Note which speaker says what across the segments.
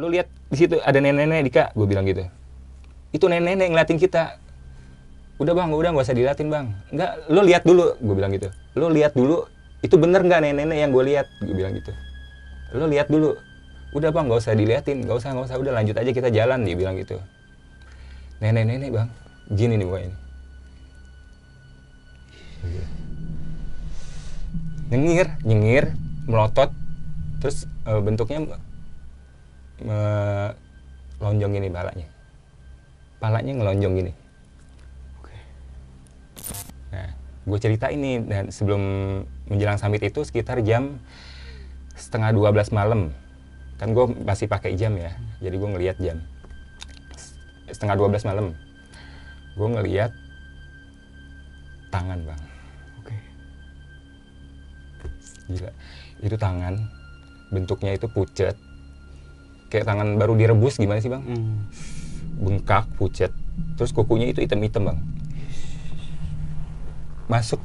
Speaker 1: lu lihat di situ ada nenek-nenek Dika. Gue bilang gitu. Itu nenek-nenek ngeliatin kita. Udah bang. Udah nggak usah diliatin bang. Nggak lu lihat dulu. Gue bilang gitu. Lu lihat dulu. Itu bener nggak nenek-nenek yang gue lihat? Gue bilang gitu. Lu lihat dulu. Udah bang. Nggak usah diliatin. Nggak usah nggak usah. Udah lanjut aja kita jalan dia bilang gitu. Nenek-nenek bang. Gini nih mukanya ini nyengir nyengir melotot. Terus eh, bentuknya melonjong gini palanya palanya ngelonjong gini nah gue cerita ini dan sebelum menjelang summit itu sekitar jam setengah 12 malam. Kan gue masih pakai jam ya jadi gue ngelihat jam. Setengah 12 malam. Gue ngelihat tangan bang.
Speaker 2: Oke.
Speaker 1: Gila. Itu tangan bentuknya itu pucet. Kayak tangan baru direbus gimana sih, Bang?
Speaker 2: Hmm.
Speaker 1: Bengkak, pucet. Terus kukunya itu hitam-hitam, Bang. Masuk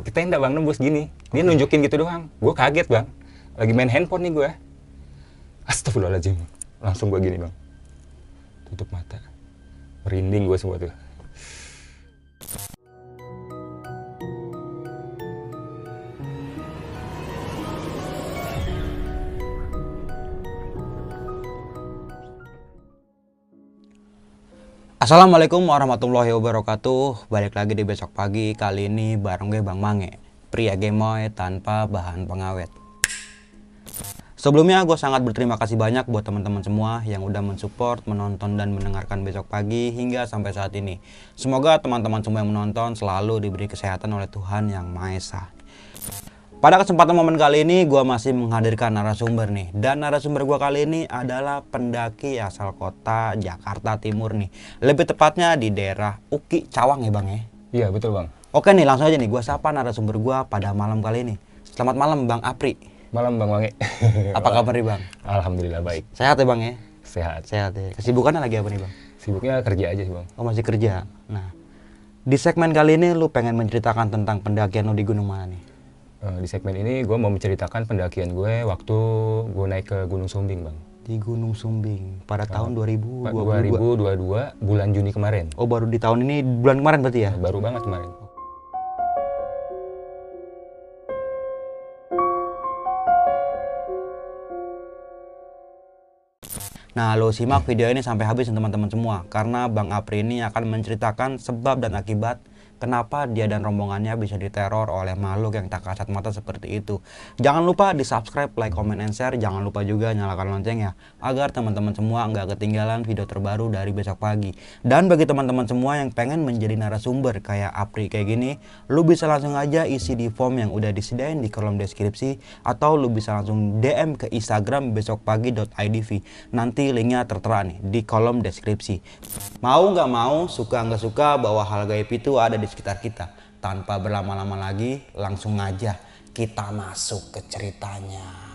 Speaker 1: ke tenda, Bang, nembus gini. Dia nunjukin gitu doang. Gue kaget, Bang. Lagi main handphone nih gue. Astagfirullahaladzim. Langsung gue gini, Bang. Tutup mata. Merinding gue semua tuh.
Speaker 2: Assalamualaikum warahmatullahi wabarakatuh. Balik lagi di besok pagi kali ini bareng gue Bang Mange, pria gemoy tanpa bahan pengawet. Sebelumnya gue sangat berterima kasih banyak buat teman-teman semua yang udah mensupport, menonton dan mendengarkan besok pagi hingga sampai saat ini. Semoga teman-teman semua yang menonton selalu diberi kesehatan oleh Tuhan yang Maha Esa. Pada kesempatan momen kali ini gue masih menghadirkan narasumber nih Dan narasumber gue kali ini adalah pendaki asal kota Jakarta Timur nih Lebih tepatnya di daerah Uki Cawang ya bang ya
Speaker 1: Iya, betul, Bang.
Speaker 2: Oke nih langsung aja nih gue sapa narasumber gue pada malam kali ini Selamat malam Bang Apri
Speaker 1: Malam, Bang Wangi.
Speaker 2: Apa kabar nih bang?
Speaker 1: Alhamdulillah baik.
Speaker 2: Sehat ya bang ya?
Speaker 1: Sehat.
Speaker 2: Sehat ya Kesibukannya lagi apa nih bang?
Speaker 1: Sibuknya kerja aja sih, Bang.
Speaker 2: Oh masih kerja Nah di segmen kali ini lu pengen menceritakan tentang pendakian lu di gunung mana nih?
Speaker 1: Eh, di segmen ini gue mau menceritakan pendakian gue waktu gue naik ke Gunung Sumbing, Bang.
Speaker 2: Di Gunung Sumbing pada tahun
Speaker 1: Pak,
Speaker 2: 2022
Speaker 1: 2022 bulan Juni kemarin.
Speaker 2: Oh baru di tahun ini bulan kemarin berarti ya?
Speaker 1: Baru banget kemarin.
Speaker 2: Nah, lo simak video ini sampai habis ya, teman-teman semua karena Bang Apri ini akan menceritakan sebab dan akibat kenapa dia dan rombongannya bisa diteror oleh makhluk yang tak kasat mata seperti itu. Jangan lupa di subscribe, like, comment, and share. Jangan lupa juga nyalakan lonceng ya agar teman-teman semua nggak ketinggalan video terbaru dari besok pagi. Dan bagi teman-teman semua yang pengen menjadi narasumber kayak Apri kayak gini, lu bisa langsung aja isi di form yang udah disediain di kolom deskripsi atau lu bisa langsung DM ke Instagram besokpagi.idv. Nanti linknya tertera nih di kolom deskripsi. Mau nggak mau, suka nggak suka bahwa hal gaib itu ada di sekitar kita. Tanpa berlama-lama lagi, langsung aja kita masuk ke ceritanya.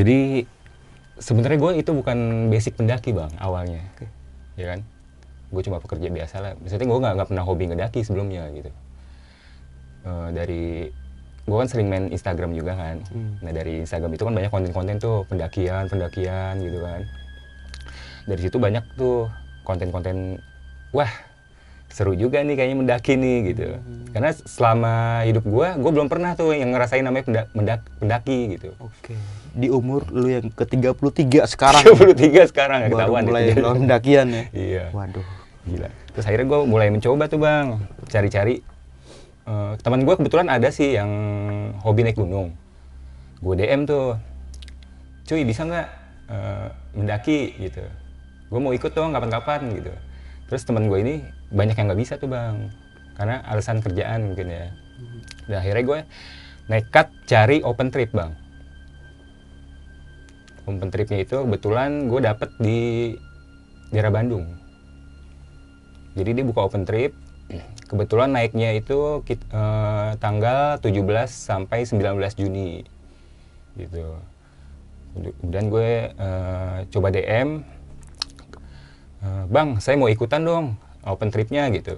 Speaker 1: Jadi sebenarnya gue itu bukan basic pendaki bang awalnya, ya kan? Gue cuma pekerja biasa lah. Maksudnya gue nggak pernah hobi ngedaki sebelumnya gitu. Eh, dari gue kan sering main Instagram juga kan. Nah dari Instagram itu kan banyak konten-konten tuh pendakian, pendakian gitu kan. Dari situ banyak tuh konten-konten, wah seru juga nih kayaknya mendaki nih gitu. Karena selama hidup gue, gue belum pernah tuh yang ngerasain namanya penda- mendak- pendaki gitu.
Speaker 2: Oke. Di umur lu yang ke-33 sekarang
Speaker 1: 33 sekarang ya
Speaker 2: baru
Speaker 1: ketahuan
Speaker 2: mulai melakukan pendakian ya.
Speaker 1: Iya.
Speaker 2: Waduh.
Speaker 1: Gila. terus akhirnya gue mulai mencoba tuh bang cari-cari Eh, teman gue kebetulan ada sih yang hobi naik gunung gue DM tuh cuy bisa nggak eh, mendaki gitu gue mau ikut dong kapan-kapan gitu terus teman gue ini banyak yang nggak bisa tuh bang. Karena alasan kerjaan mungkin ya. Dan akhirnya gue nekat cari open trip bang. Open tripnya itu kebetulan gue dapet di daerah Bandung. Jadi dia buka open trip kebetulan naiknya itu kit- eh, tanggal 17 sampai 19 Juni. Gitu. Kemudian gue eh, coba DM "Eh, bang saya mau ikutan dong open tripnya gitu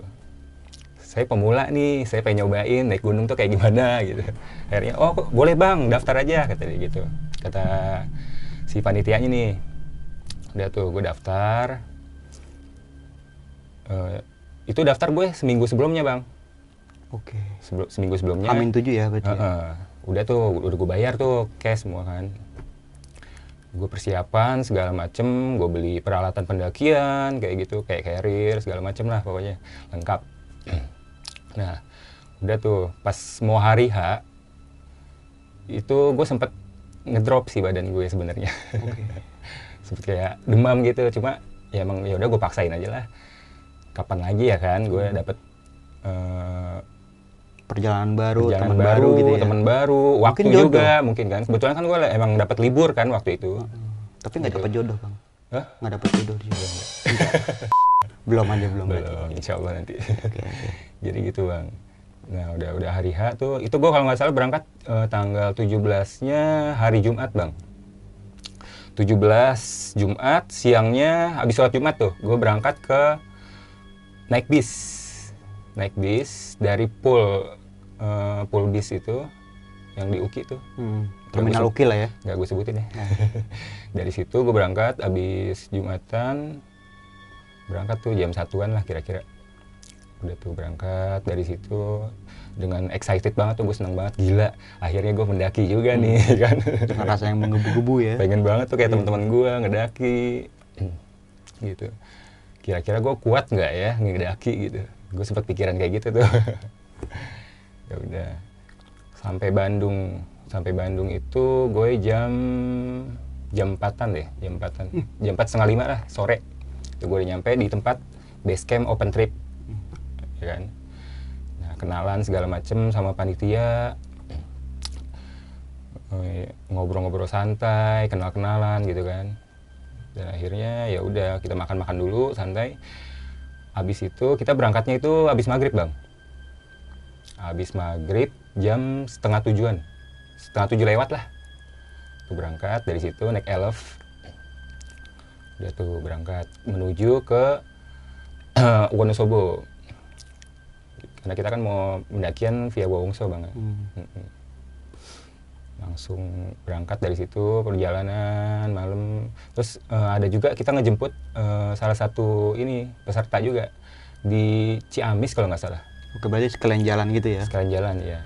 Speaker 1: saya pemula nih saya pengen nyobain naik gunung tuh kayak gimana gitu akhirnya oh boleh bang daftar aja kata dia gitu kata si panitianya nih udah tuh gue daftar Eh, itu daftar gue seminggu sebelumnya bang
Speaker 2: Oke.
Speaker 1: Sebelum, seminggu sebelumnya
Speaker 2: Amin tujuh ya berarti. ya?
Speaker 1: Heeh. udah tuh udah gue bayar tuh cash semua kan gue persiapan segala macem gue beli peralatan pendakian kayak gitu kayak carrier segala macem lah pokoknya lengkap. Nah udah tuh pas mau hari H itu gue sempet ngedrop sih badan gue sebenarnya.
Speaker 2: Oke.
Speaker 1: sempet kayak demam gitu cuma ya emang ya udah gue paksain aja lah. Kapan lagi ya kan gue dapet eh,
Speaker 2: Perjalanan baru,
Speaker 1: perjalanan
Speaker 2: teman baru, gitu ya.
Speaker 1: teman baru, waktu
Speaker 2: jodoh.
Speaker 1: juga mungkin kan. Kebetulan kan gue emang dapat libur kan waktu itu.
Speaker 2: Tapi nggak dapat jodoh bang.
Speaker 1: Hah?
Speaker 2: Nggak dapat jodoh situ. belum aja belum.
Speaker 1: Belum, insya Allah nanti.
Speaker 2: Oke oke.
Speaker 1: Jadi gitu bang. Nah udah udah hari H tuh, itu gue kalau nggak salah berangkat eh, tanggal 17-nya hari Jumat bang. 17 Jumat, siangnya habis sholat Jumat tuh, gue berangkat ke naik bis. Naik bis dari pool, bis itu, yang di UKI tuh.
Speaker 2: Hmm. Terminal Ukil lah ya.
Speaker 1: nggak gue sebutin ya. Dari situ gue berangkat abis Jumatan berangkat tuh jam satuan lah kira-kira. Udah tuh berangkat dari situ dengan excited banget tuh gue seneng banget gila akhirnya gue mendaki juga nih kan
Speaker 2: rasa yang menggebu-gebu ya.
Speaker 1: pengen banget tuh kayak teman-teman gue ngedaki gitu kira-kira gue kuat nggak ya ngedaki gitu gue sempat pikiran kayak gitu tuh ya udah. Sampai Bandung. Sampai Bandung itu gue jam jam empatan deh jam empatan. Jam empat setengah lima lah sore. Itu gue udah nyampe di tempat base camp open trip. Ya kan? Nah kenalan segala macem sama panitia. Eh, ngobrol-ngobrol santai kenal-kenalan gitu kan. Dan akhirnya ya udah kita makan-makan dulu santai. Habis itu kita berangkatnya itu habis maghrib bang habis maghrib jam setengah tujuan. Setengah tujuh lewat lah. Tuh berangkat dari situ naik elf. Udah tuh berangkat menuju ke Wonosobo. Karena kita kan mau mendakian via Wongso bang.
Speaker 2: Hmm.
Speaker 1: Langsung berangkat dari situ perjalanan malam. Terus eh, ada juga kita ngejemput eh, salah satu ini peserta juga di Ciamis kalau nggak salah
Speaker 2: Oke berarti sekalian jalan gitu ya.
Speaker 1: sekalian jalan ya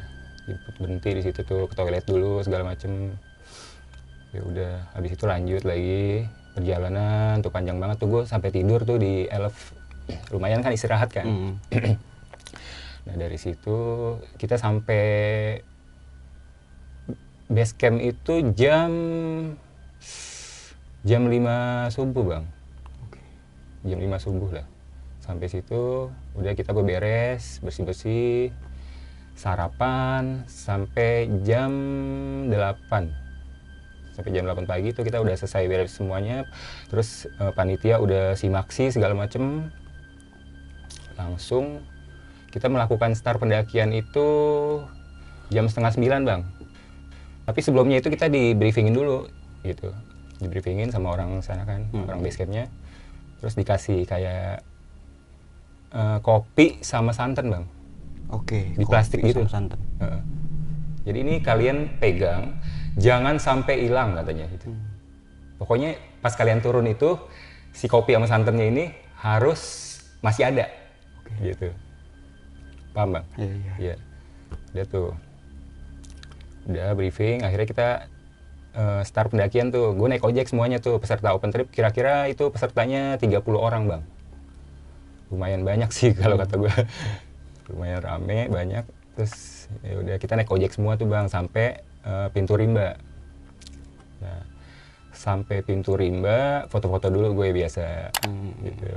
Speaker 1: jemput berhenti di situ tuh ke toilet dulu segala macem ya udah habis itu lanjut lagi perjalanan tuh panjang banget tuh gue sampai tidur tuh di elf lumayan kan istirahat kan
Speaker 2: Hmm.
Speaker 1: Nah dari situ kita sampai base camp itu jam jam 5 subuh bang. Jam 5 subuh lah. Sampai situ udah kita beberes, bersih-bersih, sarapan sampai jam 8 sampai jam 8 pagi itu kita udah selesai beres semuanya. Terus eh, panitia udah simaksi segala macem. Langsung kita melakukan start pendakian itu jam setengah sembilan bang. Tapi sebelumnya itu kita di briefingin dulu gitu. Di briefingin sama orang sana kan
Speaker 2: Hmm.
Speaker 1: orang base campnya. Terus dikasih kayak eh, kopi sama santan bang
Speaker 2: Oke.
Speaker 1: Di plastik
Speaker 2: kopi
Speaker 1: gitu.
Speaker 2: sama santan.
Speaker 1: Heeh. jadi ini kalian pegang jangan sampai hilang katanya gitu
Speaker 2: Hmm.
Speaker 1: pokoknya pas kalian turun itu si kopi sama santannya ini harus masih ada gitu paham bang
Speaker 2: Iya iya.
Speaker 1: Iya, udah tuh. Udah briefing, akhirnya kita eh, start pendakian tuh. Gue naik ojek semuanya tuh, peserta open trip. Kira-kira itu pesertanya 30 orang bang. Lumayan banyak sih kalau kata gue lumayan rame banyak. Terus ya udah kita naik ojek semua tuh bang sampai eh, pintu rimba. Nah sampai pintu rimba foto-foto dulu gue biasa
Speaker 2: Hmm.
Speaker 1: gitu.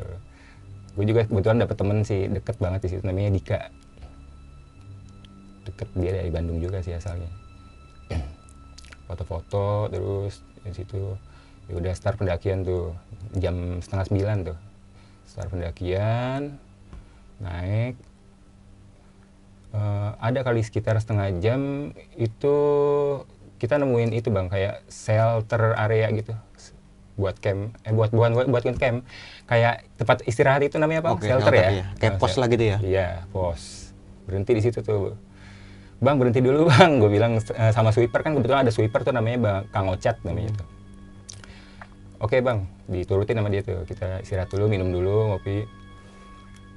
Speaker 1: Gue juga kebetulan dapet temen sih deket banget di situ namanya Dika. Deket dia dari Bandung juga sih asalnya. Foto-foto terus di situ. Ya udah start pendakian tuh jam setengah sembilan tuh start pendakian naik. Eh, ada kali sekitar setengah jam itu kita nemuin itu bang kayak shelter area gitu. Buat camp eh buat buat buat camp kayak tempat istirahat itu namanya apa
Speaker 2: Oke,
Speaker 1: shelter, ya?
Speaker 2: iya. Kayak
Speaker 1: Nah,
Speaker 2: pos lah gitu ya.
Speaker 1: iya pos. Berhenti di situ tuh. Bang berhenti dulu bang. Gue bilang eh, sama sweeper. Kan kebetulan ada sweeper tuh namanya bang kang ocat namanya tuh. Oke bang diturutin sama dia tuh. Kita istirahat dulu minum dulu ngopi.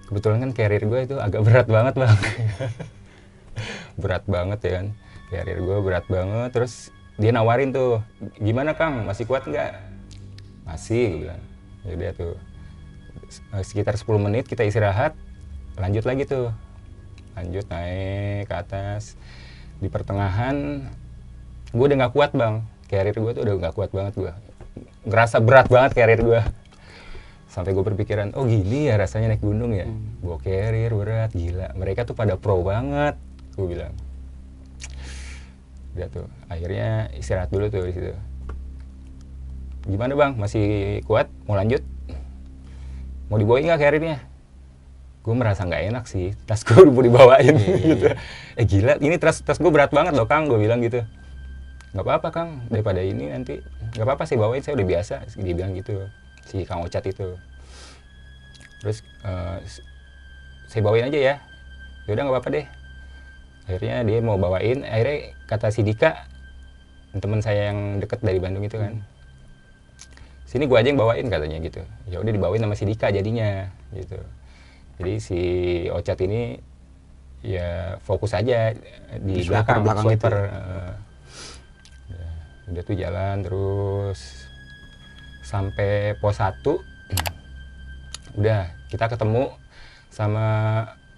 Speaker 1: Kebetulan kan carrier gue itu agak berat banget bang. Berat banget ya kan. Carrier gue berat banget. Terus dia nawarin tuh gimana kang? Masih kuat nggak? Masih gue bilang. Ya udah tuh. Eh, sekitar 10 menit kita istirahat. Lanjut lagi tuh. Lanjut naik ke atas. Di pertengahan gue udah nggak kuat bang. Carrier gue tuh udah nggak kuat banget gue ngerasa berat banget carrier gue sampai gue berpikiran oh gini ya rasanya naik gunung ya? Bawa carrier berat gila. Mereka tuh pada pro banget gue bilang. Udah tuh akhirnya istirahat dulu tuh di situ. Gimana bang? Masih kuat? Mau lanjut? Mau dibawain nggak carriernya gue merasa nggak enak sih tas gue udah mau dibawain gitu. eh gila ini tas tas gue berat banget loh kang gue bilang gitu. Nggak apa-apa kang. Daripada ini nanti nggak apa-apa sih bawain saya udah biasa dia bilang gitu. Si kang ocat itu. Terus s- saya bawain aja ya. Yaudah nggak apa-apa deh. Akhirnya dia mau bawain akhirnya kata si Dika teman saya yang deket dari Bandung itu kan sini gua aja yang bawain katanya gitu. Ya udah dibawain sama si Dika jadinya gitu. Jadi si Ocat ini ya fokus aja di,
Speaker 2: Di
Speaker 1: belakang
Speaker 2: belakang itu.
Speaker 1: sweeper,
Speaker 2: ya.
Speaker 1: eh. Udah tuh jalan terus. Sampai pos 1 udah kita ketemu sama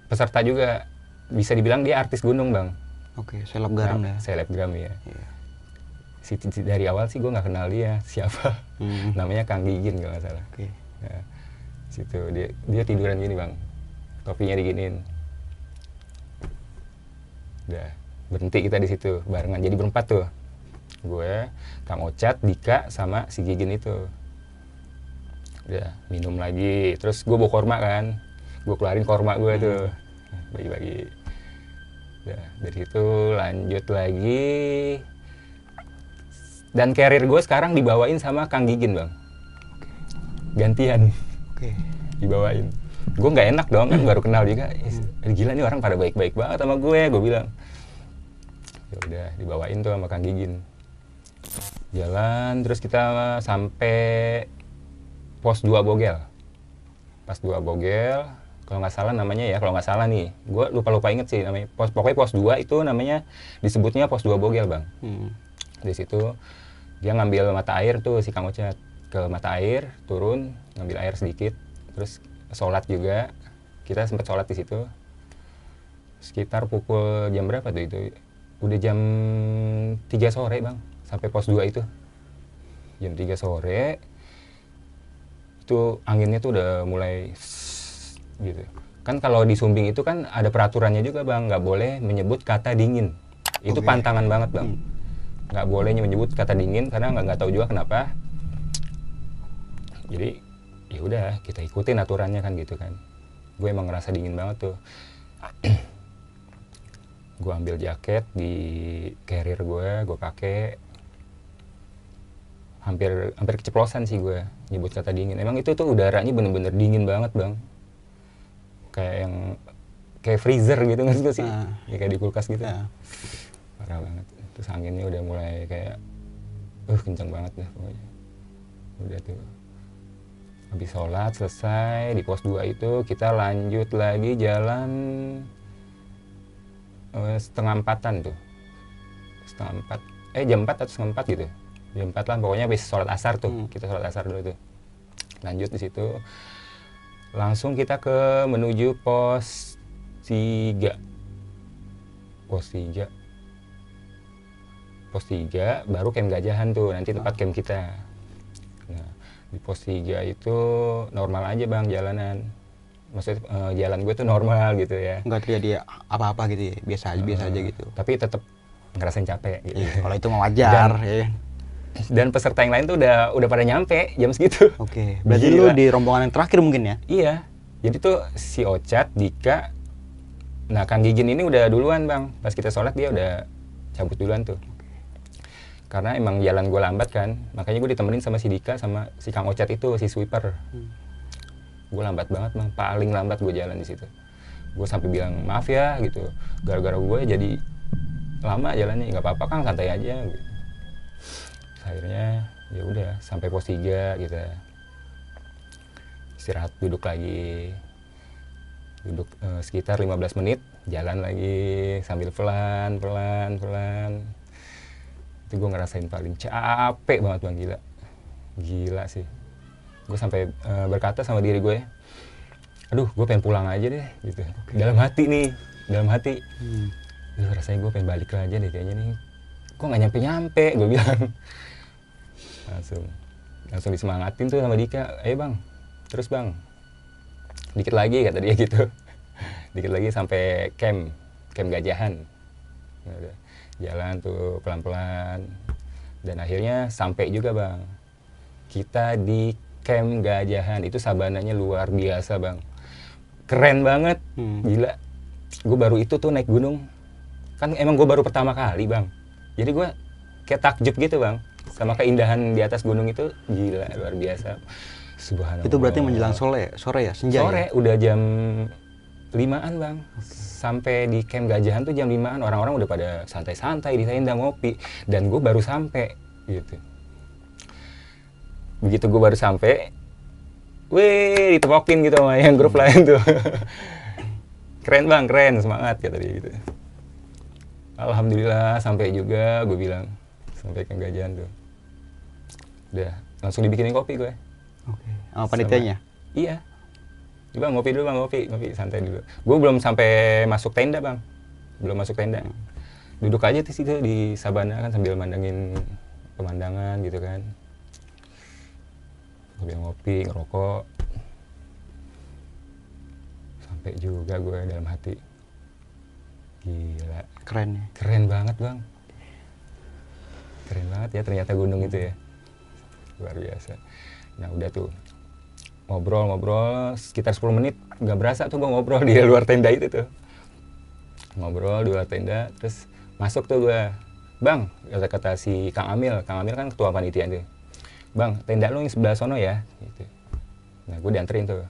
Speaker 1: peserta juga. Bisa dibilang dia artis gunung bang.
Speaker 2: Oke, selebgram
Speaker 1: Nah,
Speaker 2: ya.
Speaker 1: selebgram ya
Speaker 2: Iya.
Speaker 1: si, si- dari awal sih gue nggak kenal dia siapa.
Speaker 2: Hmm.
Speaker 1: namanya Kang Gigin kalau nggak salah.
Speaker 2: Oke.
Speaker 1: ya, situ. Dia dia tiduran gini bang. Topinya diginiin. Udah berhenti kita di situ barengan. Jadi berempat tuh gue Kang Ocat Dika sama si Gigin itu. Udah minum lagi. Terus gue bawa korma kan. Gue keluarin korma gue tuh. Bagi-bagi. Udah dari situ lanjut lagi. Dan carrier gue sekarang dibawain sama Kang Gigin bang. Gantian.
Speaker 2: Oke.
Speaker 1: dibawain. Gue nggak enak dong kan baru kenal juga. Is, gila nih orang pada baik-baik banget sama gue gue bilang. Ya udah dibawain tuh sama Kang Gigin jalan terus kita sampai pos 2 Bogel. Pas 2 Bogel kalau nggak salah namanya ya kalau nggak salah nih. Gue lupa lupa inget sih namanya. Pos pokoknya pos 2 itu namanya disebutnya pos 2 Bogel bang.
Speaker 2: Hmm.
Speaker 1: di situ dia ngambil mata air tuh si Kang Ocat ke mata air turun ngambil air sedikit terus sholat juga. Kita sempat sholat di situ. Sekitar pukul jam berapa tuh itu? Udah jam 3 sore bang sampai pos 2 itu. Jam 3 sore itu anginnya tuh udah mulai gitu. Kan kalau di Sumbing itu kan ada peraturannya juga bang. Nggak boleh menyebut kata dingin. Itu pantangan banget bang.
Speaker 2: Hmm.
Speaker 1: nggak boleh menyebut kata dingin karena nggak nggak tahu juga kenapa. Jadi ya udah kita ikutin aturannya kan gitu kan. Gue emang ngerasa dingin banget tuh. Gue ambil jaket di carrier gue gue pakai hampir hampir keceplosan sih gue nyebut kata dingin. Emang itu tuh udaranya bener-bener dingin banget bang. Kayak yang kayak freezer gitu nggak sih sih?
Speaker 2: Ah.
Speaker 1: ya, kayak di kulkas gitu.
Speaker 2: Ya.
Speaker 1: parah banget. Terus anginnya udah mulai kayak uh kencang banget dah pokoknya. Udah tuh. Habis sholat selesai di pos 2 itu kita lanjut lagi jalan eh, setengah empatan tuh. Setengah empat eh jam empat atau setengah empat gitu jam empat lah pokoknya habis sholat asar tuh.
Speaker 2: Hmm.
Speaker 1: kita sholat asar dulu tuh. Lanjut di situ. Langsung kita ke menuju pos 3 pos 3 pos 3 baru camp gajahan tuh nanti tempat camp kita. Nah di pos 3 itu normal aja bang jalanan. Maksudnya eh, jalan gue tuh normal gitu ya.
Speaker 2: Nggak terjadi apa-apa gitu ya biasa aja biasa aja
Speaker 1: Eh,
Speaker 2: gitu.
Speaker 1: tapi tetap ngerasain capek gitu.
Speaker 2: Iya, kalau itu mah wajar
Speaker 1: Dan-
Speaker 2: ya
Speaker 1: dan peserta yang lain tuh udah udah pada nyampe jam segitu
Speaker 2: oke berarti lu
Speaker 1: Gila.
Speaker 2: di rombongan yang terakhir mungkin ya
Speaker 1: Iya. Jadi tuh si Ocat, Dika, nah Kang Gigin ini udah duluan bang. Pas kita sholat dia udah cabut duluan tuh. Karena emang jalan gue lambat kan, makanya gue ditemenin sama si Dika sama si Kang Ocat itu si sweeper. Gue lambat banget bang, paling lambat gue jalan di situ. Gue sampai bilang maaf ya gitu, gara-gara gue jadi lama jalannya nggak apa-apa kang santai aja. Gitu. Akhirnya ya udah sampai pos 3 gitu. Istirahat duduk lagi. Duduk eh, sekitar 15 menit jalan lagi sambil pelan pelan pelan. Itu gue ngerasain paling capek banget bang gila. Gila sih. Gue sampai eh, berkata sama diri gue aduh gue pengen pulang aja deh gitu. Dalam hati nih dalam hati.
Speaker 2: Hmm.
Speaker 1: Duh, rasanya gue pengen balik aja deh kayaknya nih. Kok nggak nyampe nyampe gue bilang langsung langsung disemangatin tuh sama Dika. Ayo bang terus bang. Dikit lagi kata dia gitu. Dikit lagi sampai camp camp gajahan. Jalan tuh pelan pelan dan akhirnya sampai juga bang. Kita di camp gajahan. Itu sabananya luar biasa bang. Keren banget.
Speaker 2: Hmm.
Speaker 1: gila. Gue baru itu tuh naik gunung. Kan emang gue baru pertama kali bang. Jadi gue kayak takjub gitu bang sama keindahan di atas gunung itu gila luar biasa. Subhanallah.
Speaker 2: Itu berarti menjelang sore sore ya? Senja
Speaker 1: sore
Speaker 2: ya?
Speaker 1: udah jam limaan bang. Sampai di camp gajahan tuh jam limaan. Orang-orang udah pada santai-santai di tenda ngopi. Dan gue baru sampai gitu. Begitu gue baru sampai wih ditepokin gitu sama yang grup lain tuh. Keren bang keren. Semangat kata dia gitu. Alhamdulillah sampai juga gue bilang sampai camp gajahan tuh udah langsung dibikinin kopi gue
Speaker 2: oke sama panitianya
Speaker 1: Iya. Bang ngopi dulu bang ngopi, ngopi santai dulu. Gue belum sampai masuk tenda bang, belum masuk tenda. Duduk aja di situ di sabana kan sambil mandangin pemandangan gitu kan. Sambil ngopi, ngerokok. Sampai juga gue dalam hati. Gila,
Speaker 2: keren ya
Speaker 1: keren banget bang. Keren banget ya ternyata gunung itu ya. Luar biasa. Nah udah tuh. Ngobrol-ngobrol sekitar 10 menit nggak berasa tuh gue ngobrol di luar tenda itu tuh. Ngobrol di luar tenda terus masuk tuh gue bang kata-kata si Kang Amil. Kang Amil kan ketua panitia tuh. Bang tenda lu yang sebelah sono ya gitu. Nah gue dianterin tuh.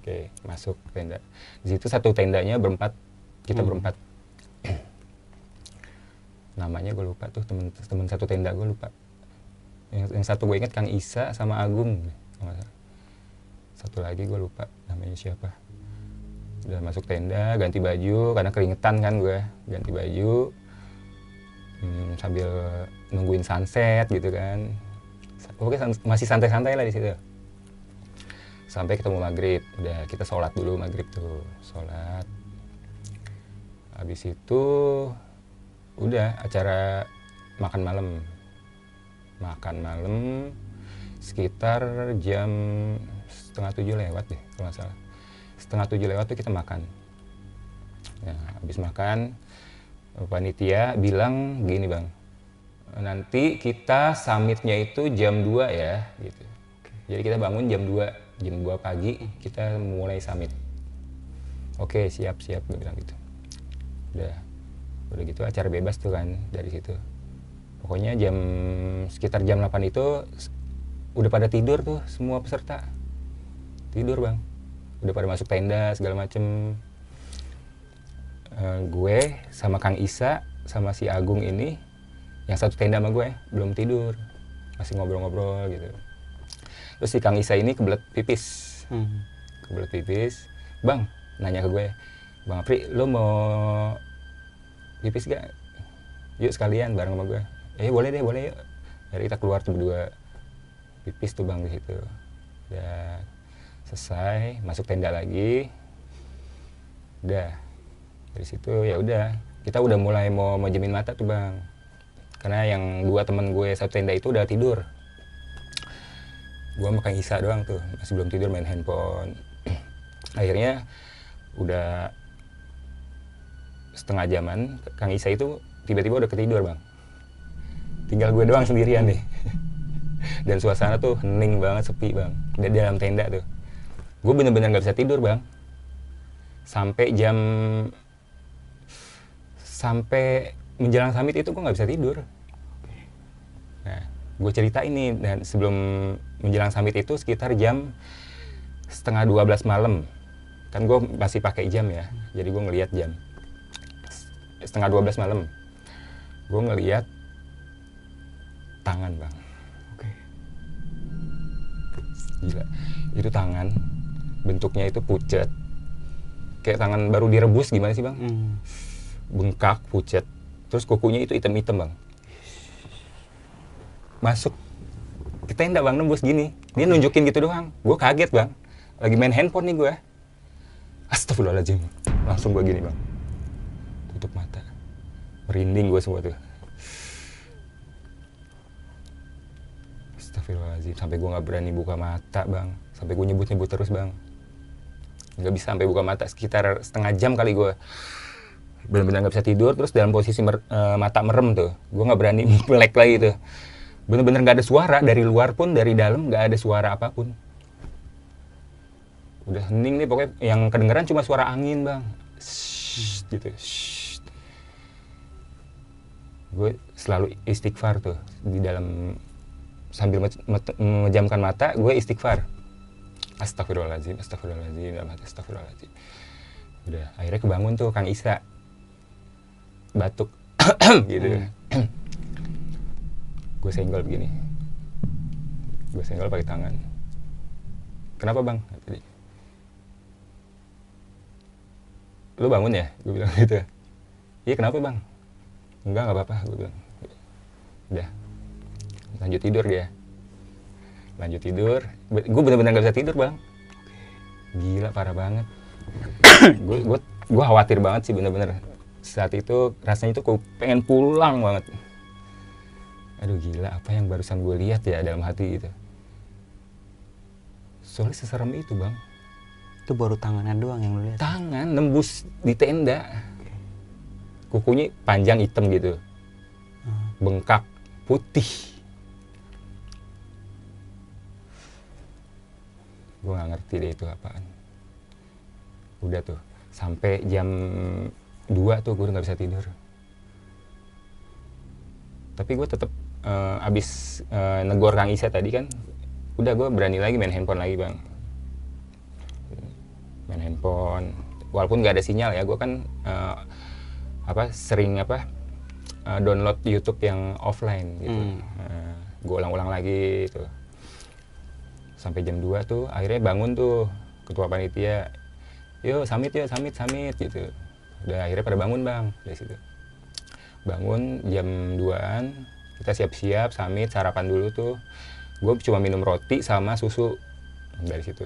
Speaker 1: Oke masuk tenda. Di situ satu tendanya berempat kita
Speaker 2: Hmm.
Speaker 1: berempat. Namanya gue lupa tuh temen temen satu tenda gue lupa yang, yang satu gue inget Kang Isa sama Agung. Satu lagi gue lupa namanya siapa. Udah masuk tenda ganti baju karena keringetan kan gue. Ganti baju hmm, sambil nungguin sunset gitu kan. Oke masih santai-santai lah di situ. Sampai ketemu maghrib. Udah kita sholat dulu maghrib tuh sholat. Habis itu udah acara makan malam makan malam sekitar jam setengah tujuh lewat deh kalau nggak salah. Setengah tujuh lewat tuh kita makan. Nah habis makan panitia bilang gini bang nanti kita summitnya itu jam 2 ya gitu. Jadi kita bangun jam 2 jam 2 pagi kita mulai summit. Oke siap siap gue bilang gitu. Udah udah gitu acara bebas tuh kan dari situ pokoknya jam sekitar jam 8 itu udah pada tidur tuh semua peserta. Tidur bang. Udah pada masuk tenda segala macem. Eh, gue sama Kang Isa sama si Agung ini yang satu tenda sama gue belum tidur. Masih ngobrol-ngobrol gitu. Terus si Kang Isa ini kebelet pipis.
Speaker 2: Hmm.
Speaker 1: kebelet pipis. Bang nanya ke gue bang Apri lo mau pipis gak? Yuk sekalian bareng sama gue eh boleh deh boleh yuk. Jadi kita keluar tuh berdua. Pipis tuh bang di situ. Dan selesai masuk tenda lagi. Udah. Dari situ ya udah. Kita udah mulai mau majemin mata tuh bang. Karena yang dua temen gue satu tenda itu udah tidur. Gue makan Isa doang tuh. Masih belum tidur main handphone. Akhirnya udah setengah jaman Kang Isa itu tiba-tiba udah ketidur bang tinggal gue doang sendirian nih. Dan suasana tuh hening banget sepi bang. Di dalam tenda tuh. Gue bener-bener nggak bisa tidur bang. Sampai jam sampai menjelang summit itu gue nggak bisa tidur. Nah gue cerita ini dan sebelum menjelang summit itu sekitar jam setengah 12 malam. Kan gue masih pakai jam ya jadi gue ngelihat jam. Setengah 12 malam. Gue ngelihat tangan bang.
Speaker 2: Oke.
Speaker 1: gila. Itu tangan bentuknya itu pucat kayak tangan baru direbus gimana sih bang?
Speaker 2: Hmm.
Speaker 1: bengkak pucat terus kukunya itu hitam-hitam bang. Masuk. Ke tenda bang nembus gini. Dia nunjukin gitu doang. Gue kaget bang. Lagi main handphone nih gue astagfirullahaladzim. Langsung gue gini bang. Tutup mata. Merinding gue semua tuh Astagfirullahaladzim. Sampai gue nggak berani buka mata bang. Sampai gue nyebut-nyebut terus bang. Nggak bisa sampai buka mata sekitar setengah jam kali gue benar-benar nggak bisa tidur terus dalam posisi mer- eh, mata merem tuh. Gue nggak berani melek lagi tuh. Bener-bener nggak ada suara dari luar pun dari dalam nggak ada suara apa pun. Udah hening nih pokoknya yang kedengeran cuma suara angin bang. Shhh, gitu. Shhh. gue selalu istighfar tuh di dalam sambil me- me- memejamkan mata gue istighfar. Astagfirullahaladzim astagfirullahaladzim dalam hati astagfirullahaladzim udah akhirnya kebangun tuh Kang Isa. Batuk. Gitu. Gue senggol begini. Gue senggol pakai tangan. Kenapa bang? Kata dia. lu bangun ya? Gue bilang gitu. Iya kenapa bang? Enggak nggak apa-apa gue bilang. Udah lanjut tidur dia. Lanjut tidur. Gue bener-bener gak bisa tidur bang. Gila parah banget. Gue gue gue khawatir banget sih bener-bener. Saat itu rasanya itu gue pengen pulang banget. Aduh gila apa yang barusan gue lihat ya dalam hati itu. Soalnya seserem itu bang.
Speaker 2: Itu baru tangannya doang yang lu lihat.
Speaker 1: tangan nembus di tenda. Kukunya panjang hitam gitu. Bengkak putih gue nggak ngerti deh itu apaan. Udah tuh sampai jam 2 tuh gue nggak bisa tidur. Tapi gue tetap eh, abis eh, negor Kang Isa tadi kan udah gue berani lagi main handphone lagi bang. Main handphone. Walaupun nggak ada sinyal ya gue kan eh, apa sering apa eh, download YouTube yang offline gitu.
Speaker 2: Hmm.
Speaker 1: gue ulang-ulang lagi itu sampai jam 2 tuh akhirnya bangun tuh ketua panitia. Yuk samit yuk samit samit gitu. Udah akhirnya pada bangun bang dari situ. Bangun jam 2an kita siap-siap samit sarapan dulu tuh. Gue cuma minum roti sama susu dari situ.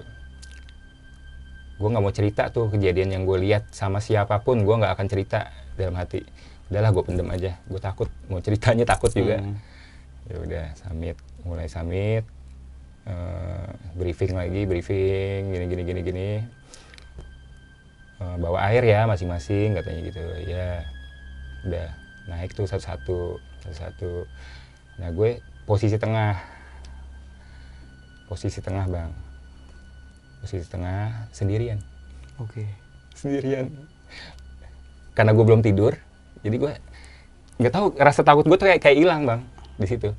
Speaker 1: Gue nggak mau cerita tuh kejadian yang gue lihat sama siapa pun gue nggak akan cerita dalam hati. Udahlah gue pendem aja. Gue takut. Mau ceritanya takut juga.
Speaker 2: Hmm.
Speaker 1: ya udah summit. Mulai summit eh, briefing lagi briefing gini gini gini gini. Eh, bawa air ya masing-masing katanya gitu. Ya udah naik tuh satu-satu satu-satu. Nah gue posisi tengah. Posisi tengah bang. Posisi tengah sendirian.
Speaker 2: Oke.
Speaker 1: sendirian. Karena gue belum tidur jadi gue nggak tahu rasa takut gue tuh kayak kayak hilang bang di situ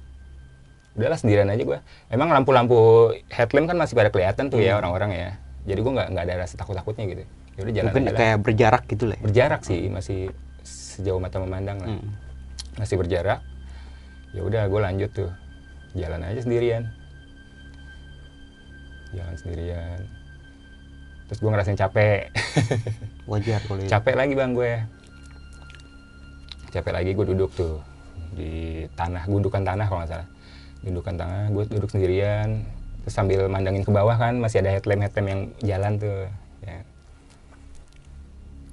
Speaker 1: udahlah sendirian aja gue emang lampu-lampu headlamp kan masih pada kelihatan tuh ya orang-orang ya jadi gue nggak nggak ada rasa takut takutnya gitu ya udah jalan
Speaker 2: Mungkin
Speaker 1: aja lah.
Speaker 2: kayak berjarak gitu lah. ya.
Speaker 1: berjarak sih masih sejauh mata memandang lah
Speaker 2: Hmm.
Speaker 1: masih berjarak ya udah gue lanjut tuh jalan aja sendirian jalan sendirian terus gue ngerasain capek
Speaker 2: Wajar kalau itu.
Speaker 1: capek lagi bang gue capek lagi gue duduk tuh di tanah gundukan tanah kalau nggak salah gundukan tanah gue duduk sendirian. Terus sambil mandangin ke bawah kan masih ada headlamp headlamp yang jalan tuh ya.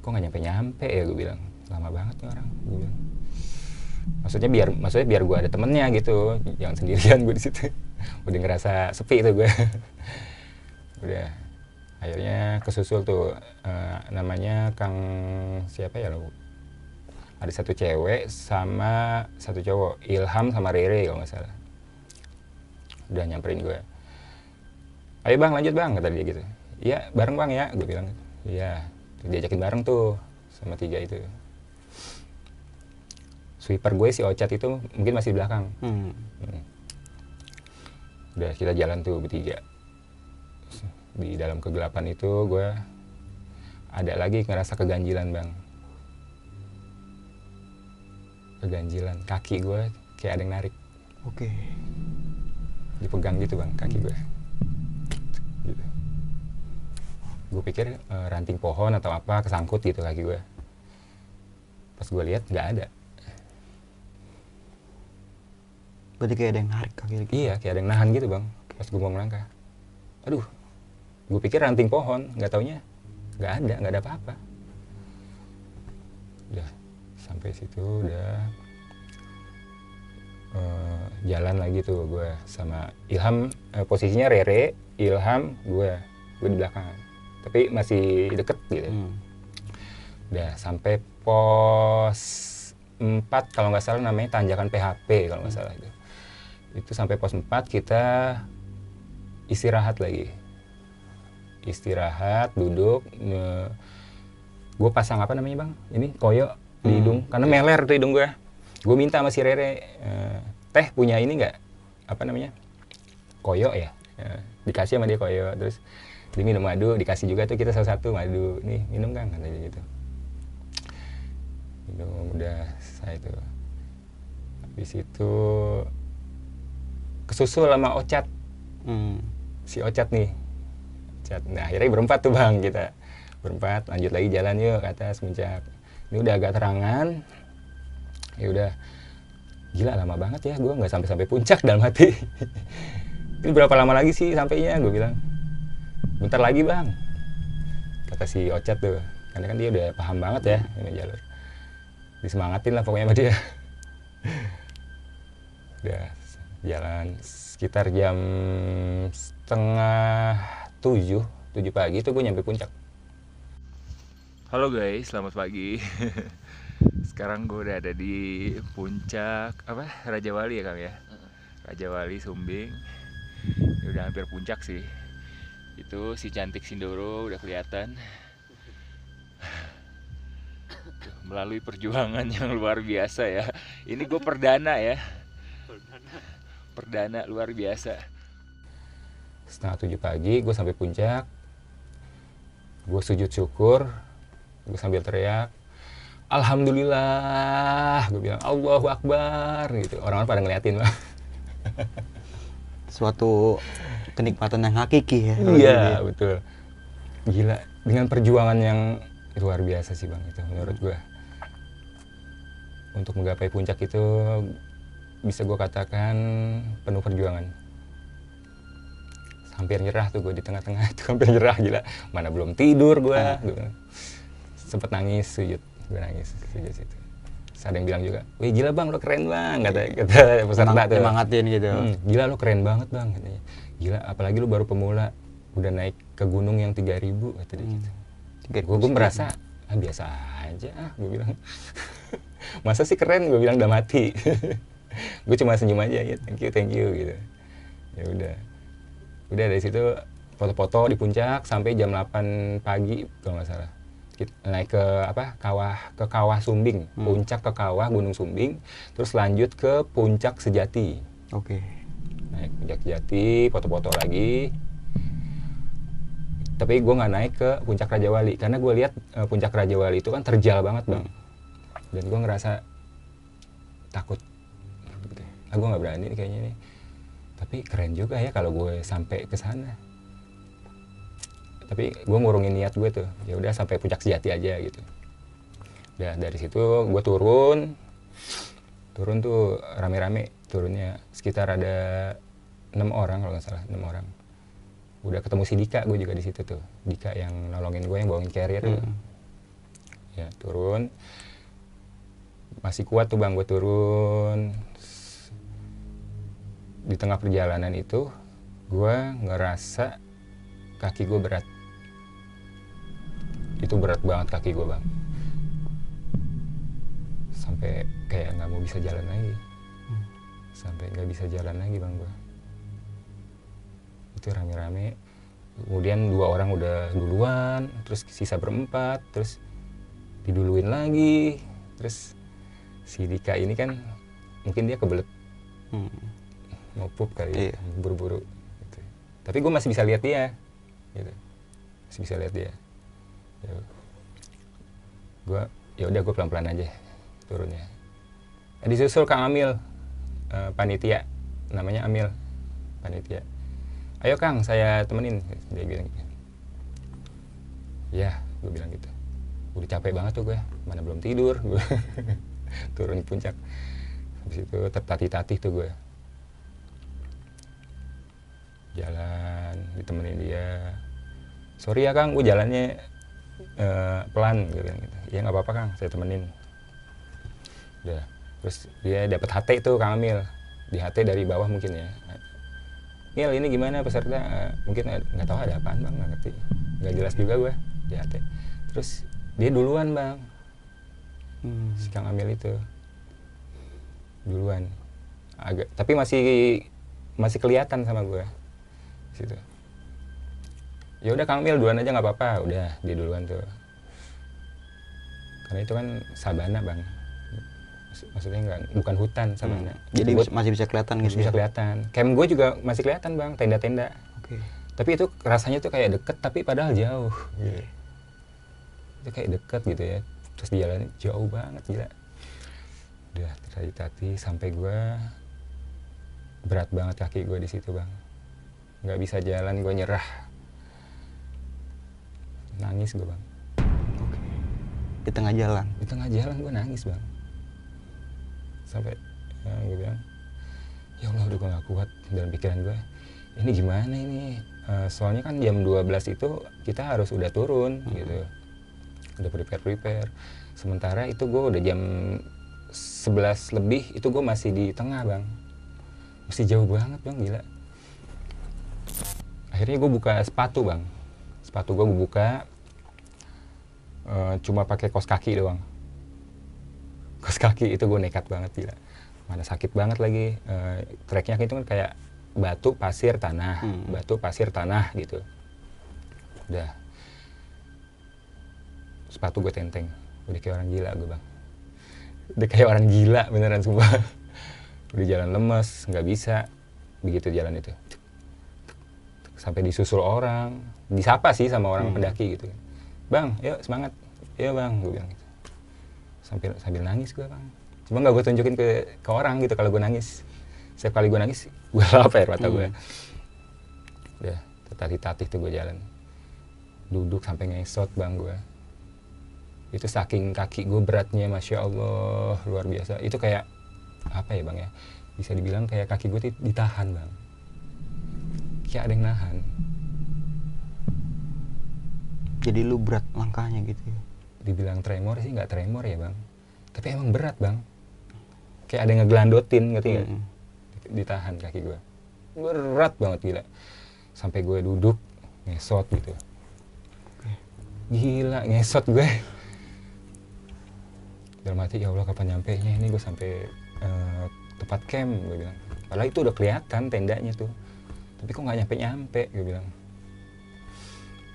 Speaker 1: Kok nggak nyampe nyampe ya gue bilang. Lama banget nih orang gue maksudnya biar maksudnya biar gue ada temennya gitu. Jangan sendirian gue di situ. Udah ngerasa sepi tuh gue udah. Akhirnya kesusul tuh eh, namanya Kang siapa ya lo ada satu cewek sama satu cowok Ilham sama Rere kalau nggak salah udah nyamperin gue. Ayo bang lanjut bang kata dia gitu. Iya bareng bang ya gue bilang iya. Diajakin bareng tuh sama tiga itu. Sweeper gue si Ocat itu mungkin masih di belakang.
Speaker 2: Hmm.
Speaker 1: Hmm. udah kita jalan tuh bertiga. Di dalam kegelapan itu gue ada lagi ngerasa keganjilan bang. Keganjilan. Kaki gue kayak ada yang narik.
Speaker 2: Oke.
Speaker 1: Dipegang gitu bang kaki gue. Gitu. gue pikir eh, ranting pohon atau apa kesangkut gitu kaki gue. Pas gue lihat nggak ada.
Speaker 2: Berarti kayak ada yang narik kaki gitu.
Speaker 1: iya kayak ada yang nahan gitu bang pas gue mau melangkah. Aduh gue pikir ranting pohon nggak taunya nggak ada nggak ada apa-apa. Udah sampai situ udah eh, jalan lagi tuh gue sama Ilham. Eh, posisinya Rere Ilham gue. Gue di belakang. Tapi masih deket gitu.
Speaker 2: Hmm.
Speaker 1: udah sampai pos 4 kalau nggak salah namanya tanjakan PHP kalau nggak salah itu. Itu sampai pos 4 kita istirahat lagi. Istirahat duduk gue pasang apa namanya bang? Ini koyo di
Speaker 2: Hmm.
Speaker 1: hidung. Karena meler tuh hidung gue gue minta sama si Rere eh, teh punya ini nggak? Apa namanya? Koyo ya? Eh, dikasih sama dia koyo terus dia minum madu dikasih juga tuh kita salah satu madu nih minum kan katanya gitu. Minum udah saya itu habis itu kesusul sama Ocat.
Speaker 2: Hmm.
Speaker 1: si Ocat nih. Ocat nah akhirnya berempat tuh bang kita. Berempat lanjut lagi jalan yuk ke atas puncak. Ini udah agak terangan ya udah. Gila lama banget ya. Gue nggak sampai sampai puncak dalam hati. Ini berapa lama lagi sih sampainya? Gue bilang. Bentar lagi bang. Kata si Ocat tuh. Karena kan dia udah paham banget ya ini jalur. Disemangatin lah pokoknya sama dia. Udah jalan sekitar jam setengah tujuh. Tujuh pagi itu gue nyampe puncak.
Speaker 3: Halo guys, selamat pagi. Sekarang gue udah ada di puncak apa Raja Wali ya kang ya? Raja Wali Sumbing. Ini udah hampir puncak sih. Itu si cantik Sindoro udah kelihatan. Melalui perjuangan yang luar biasa ya. Ini gue perdana ya. Perdana luar biasa.
Speaker 1: setengah tujuh pagi gue sampai puncak gue sujud syukur gue sambil teriak Alhamdulillah gue bilang Allahu Akbar gitu. Orang-orang pada ngeliatin lah.
Speaker 2: Suatu kenikmatan yang hakiki ya.
Speaker 1: iya betul. Gila dengan perjuangan yang luar biasa sih bang itu menurut gue untuk menggapai puncak itu bisa gue katakan penuh perjuangan. Hampir nyerah tuh gue di tengah-tengah itu hampir nyerah gila. Mana belum tidur gue
Speaker 2: Ah.
Speaker 1: sempet nangis sujud gue nangis sujud situ ada yang bilang juga, wih gila bang lo keren bang kata kata peserta
Speaker 2: Semang-
Speaker 1: tuh.
Speaker 2: Semangatin gitu.
Speaker 1: Hmm, gila lo keren banget bang katanya. Gila apalagi lo baru pemula udah naik ke gunung yang 3000 kata dia
Speaker 2: Hmm.
Speaker 1: gitu. Gue gue merasa ah, biasa aja ah gue bilang. Masa sih keren gue bilang udah mati. gue cuma senyum aja ya thank you thank you gitu. Ya udah. Udah dari situ foto-foto di puncak sampai jam 8 pagi kalau nggak salah. Naik ke apa kawah ke kawah Sumbing,
Speaker 2: Hmm.
Speaker 1: puncak ke kawah Gunung Sumbing, terus lanjut ke puncak Sejati.
Speaker 2: Oke.
Speaker 1: naik puncak jati foto-foto lagi. Tapi gue nggak naik ke puncak Raja Wali karena gue lihat eh, puncak Raja Wali itu kan terjal banget bang. Dan gue ngerasa takut. Ah gue nggak berani kayaknya nih. Tapi keren juga ya kalau gue sampai ke sana tapi gue ngurungin niat gue tuh ya udah sampai puncak sejati aja gitu. Dan dari situ gue turun. Turun tuh rame-rame turunnya. Sekitar ada enam orang kalau nggak salah enam orang. Udah ketemu si Dika gue juga di situ tuh. Dika yang nolongin gue yang bawain carrier tuh.
Speaker 2: Hmm.
Speaker 1: ya turun. Masih kuat tuh bang gue turun. Di tengah perjalanan itu gue ngerasa kaki gue berat itu berat banget kaki gue bang. Sampai kayak nggak mau bisa jalan lagi. Sampai nggak bisa jalan lagi bang gue itu rame-rame. Kemudian dua orang udah duluan terus sisa berempat terus diduluin lagi. Terus si Dika ini kan mungkin dia kebelet
Speaker 2: Hmm.
Speaker 1: mau pup kali
Speaker 2: Iya.
Speaker 1: buru-buru gitu. tapi gue masih bisa lihat dia gitu. Masih bisa lihat dia. ya gue ya udah gue pelan-pelan aja turunnya. Disusul Kang Amil eh, panitia. Namanya Amil panitia. Ayo Kang saya temenin dia bilang gitu. Ya gue bilang gitu. Udah capek banget tuh gue mana belum tidur. Gue turun di puncak. Habis itu tertatih-tatih tuh gue jalan ditemenin dia. Sorry ya Kang gue jalannya eh, pelan gue bilang gitu. Ya nggak apa-apa Kang. Saya temenin. Udah. Terus dia dapat HT tuh Kang Amil. Di HT dari bawah mungkin ya. Mil ini gimana peserta? Eh, mungkin eh, nggak tahu ada apaan bang. Nggak ngerti. Nggak jelas juga gue di HT terus dia duluan bang.
Speaker 2: Hmm.
Speaker 1: si Kang Amil itu. Duluan. Agak tapi masih masih kelihatan sama gue situ ya udah Kang Amil duluan aja nggak apa-apa udah dia duluan tuh karena itu kan sabana bang Maksud- maksudnya nggak bukan hutan sabana
Speaker 2: Hmm. Jadi
Speaker 1: Gua-
Speaker 2: masih bisa kelihatan
Speaker 1: masih
Speaker 2: gitu.
Speaker 1: bisa
Speaker 2: ya?
Speaker 1: kelihatan camp gue juga masih kelihatan bang tenda-tenda
Speaker 2: Oke.
Speaker 1: tapi itu rasanya tuh kayak deket tapi padahal jauh gitu. itu kayak deket gitu ya terus di jalan jauh banget gila udah tadi sampai gue berat banget kaki gue di situ bang nggak bisa jalan gue nyerah nangis gue bang.
Speaker 2: Oke. Di tengah jalan.
Speaker 1: di tengah jalan gue nangis bang. Sampai ya, gue bilang ya Allah udah gue gak kuat dalam pikiran gue ini gimana ini? Eh, soalnya kan jam 12 itu kita harus udah turun gitu. Udah prepare prepare sementara itu gue udah jam 11 lebih itu gue masih di tengah bang. Masih jauh banget bang gila. Akhirnya gue buka sepatu bang sepatu gue buka eh, cuma pakai kos kaki doang. Kos kaki itu gue nekat banget gila. Mana sakit banget lagi Eh, treknya itu kan kayak batu pasir tanah.
Speaker 2: Hmm.
Speaker 1: batu pasir tanah gitu. Udah. Sepatu gue tenteng. Udah kayak orang gila gue bang. Udah kayak orang gila beneran sumpah. Udah jalan lemes nggak bisa. Begitu jalan itu. Sampai disusul orang disapa sih sama orang
Speaker 2: Hmm.
Speaker 1: pendaki gitu. Bang yuk semangat. Ya bang gue bilang gitu. Sambil sambil nangis gue bang. Cuma nggak gue tunjukin ke ke orang gitu kalau gue nangis. Setiap kali gue nangis gue lap air mata gue
Speaker 2: Hmm.
Speaker 1: udah tertatih-tatih tuh gue jalan. Duduk sampai ngesot bang gue itu saking kaki gue beratnya masya allah luar biasa. Itu kayak apa ya bang ya? Bisa dibilang kayak kaki gue ditahan bang. Kayak ada yang nahan
Speaker 2: Jadi lu berat langkahnya gitu ya.
Speaker 1: dibilang tremor sih nggak tremor ya bang. Tapi emang berat bang. Kayak ada yang ngegelandotin ngerti nggak?
Speaker 2: Hmm.
Speaker 1: ditahan kaki gue berat banget gila. Sampai gue duduk ngesot gitu. Gila ngesot gue dalam hati ya Allah kapan nyampe? Nya ini gue sampai eh, tempat camp gue bilang. Padahal itu udah kelihatan tendanya tuh. Tapi kok nggak nyampe nyampe gue bilang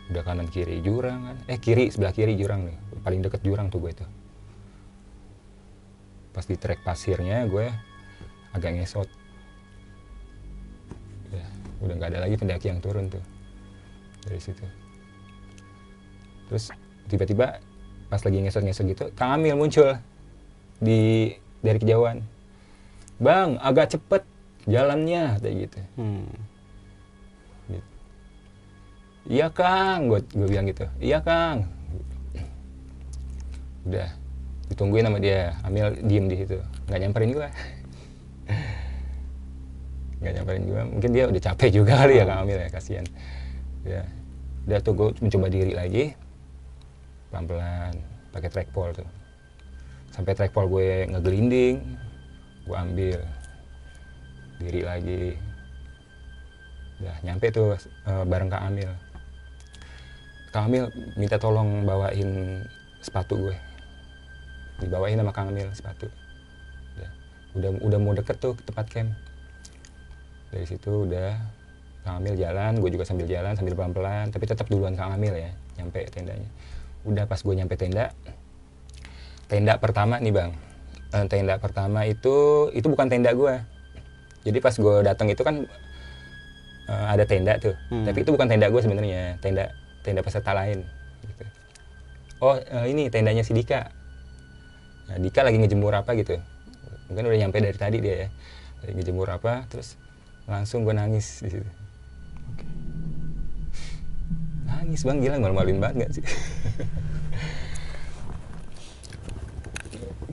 Speaker 1: udah kanan kiri jurang kan. Eh kiri sebelah kiri jurang nih. Paling deket jurang tuh gue itu. Pas di trek pasirnya gue agak ngesot. Ya, udah nggak ada lagi pendaki yang turun tuh dari situ. Terus tiba-tiba pas lagi ngesot-ngesot gitu Kang Amil muncul di dari kejauhan. Bang agak cepet jalannya kayak gitu.
Speaker 2: Hmm.
Speaker 1: Iya Kang. Gue gue bilang gitu. Iya Kang. Udah ditungguin sama dia. Amil diem di situ. Nggak nyamperin gue nggak nyamperin gue mungkin dia udah capek juga kali ya Kang. Amil ya kasihan. Ya. Udah tuh gue mencoba diri lagi. Pelan-pelan. Pakai trackpole tuh. Sampai trackpole gue ngegelinding gue ambil diri lagi. Udah nyampe tuh eh, bareng Kak Amil Kak Amil minta tolong bawain sepatu gue. Dibawain sama Kang Amil sepatu. Udah udah, udah mau deket tuh ke tempat camp. Dari situ udah Kang Amil jalan gue juga sambil jalan sambil pelan-pelan tapi tetap duluan Kang Amil ya nyampe tendanya. Udah pas gue nyampe tenda tenda pertama nih bang. Eh, tenda pertama itu itu bukan tenda gue. Jadi pas gue datang itu kan eh, ada tenda tuh.
Speaker 2: Hmm.
Speaker 1: tapi itu bukan tenda gue sebenarnya tenda tenda peserta lain gitu. oh eh, ini tendanya si Dika. Nah, Dika lagi ngejemur apa gitu. Mungkin udah nyampe dari tadi dia ya. Lagi ngejemur apa terus langsung gue nangis di situ. Nangis bang. Gila malu-maluin banget gak sih?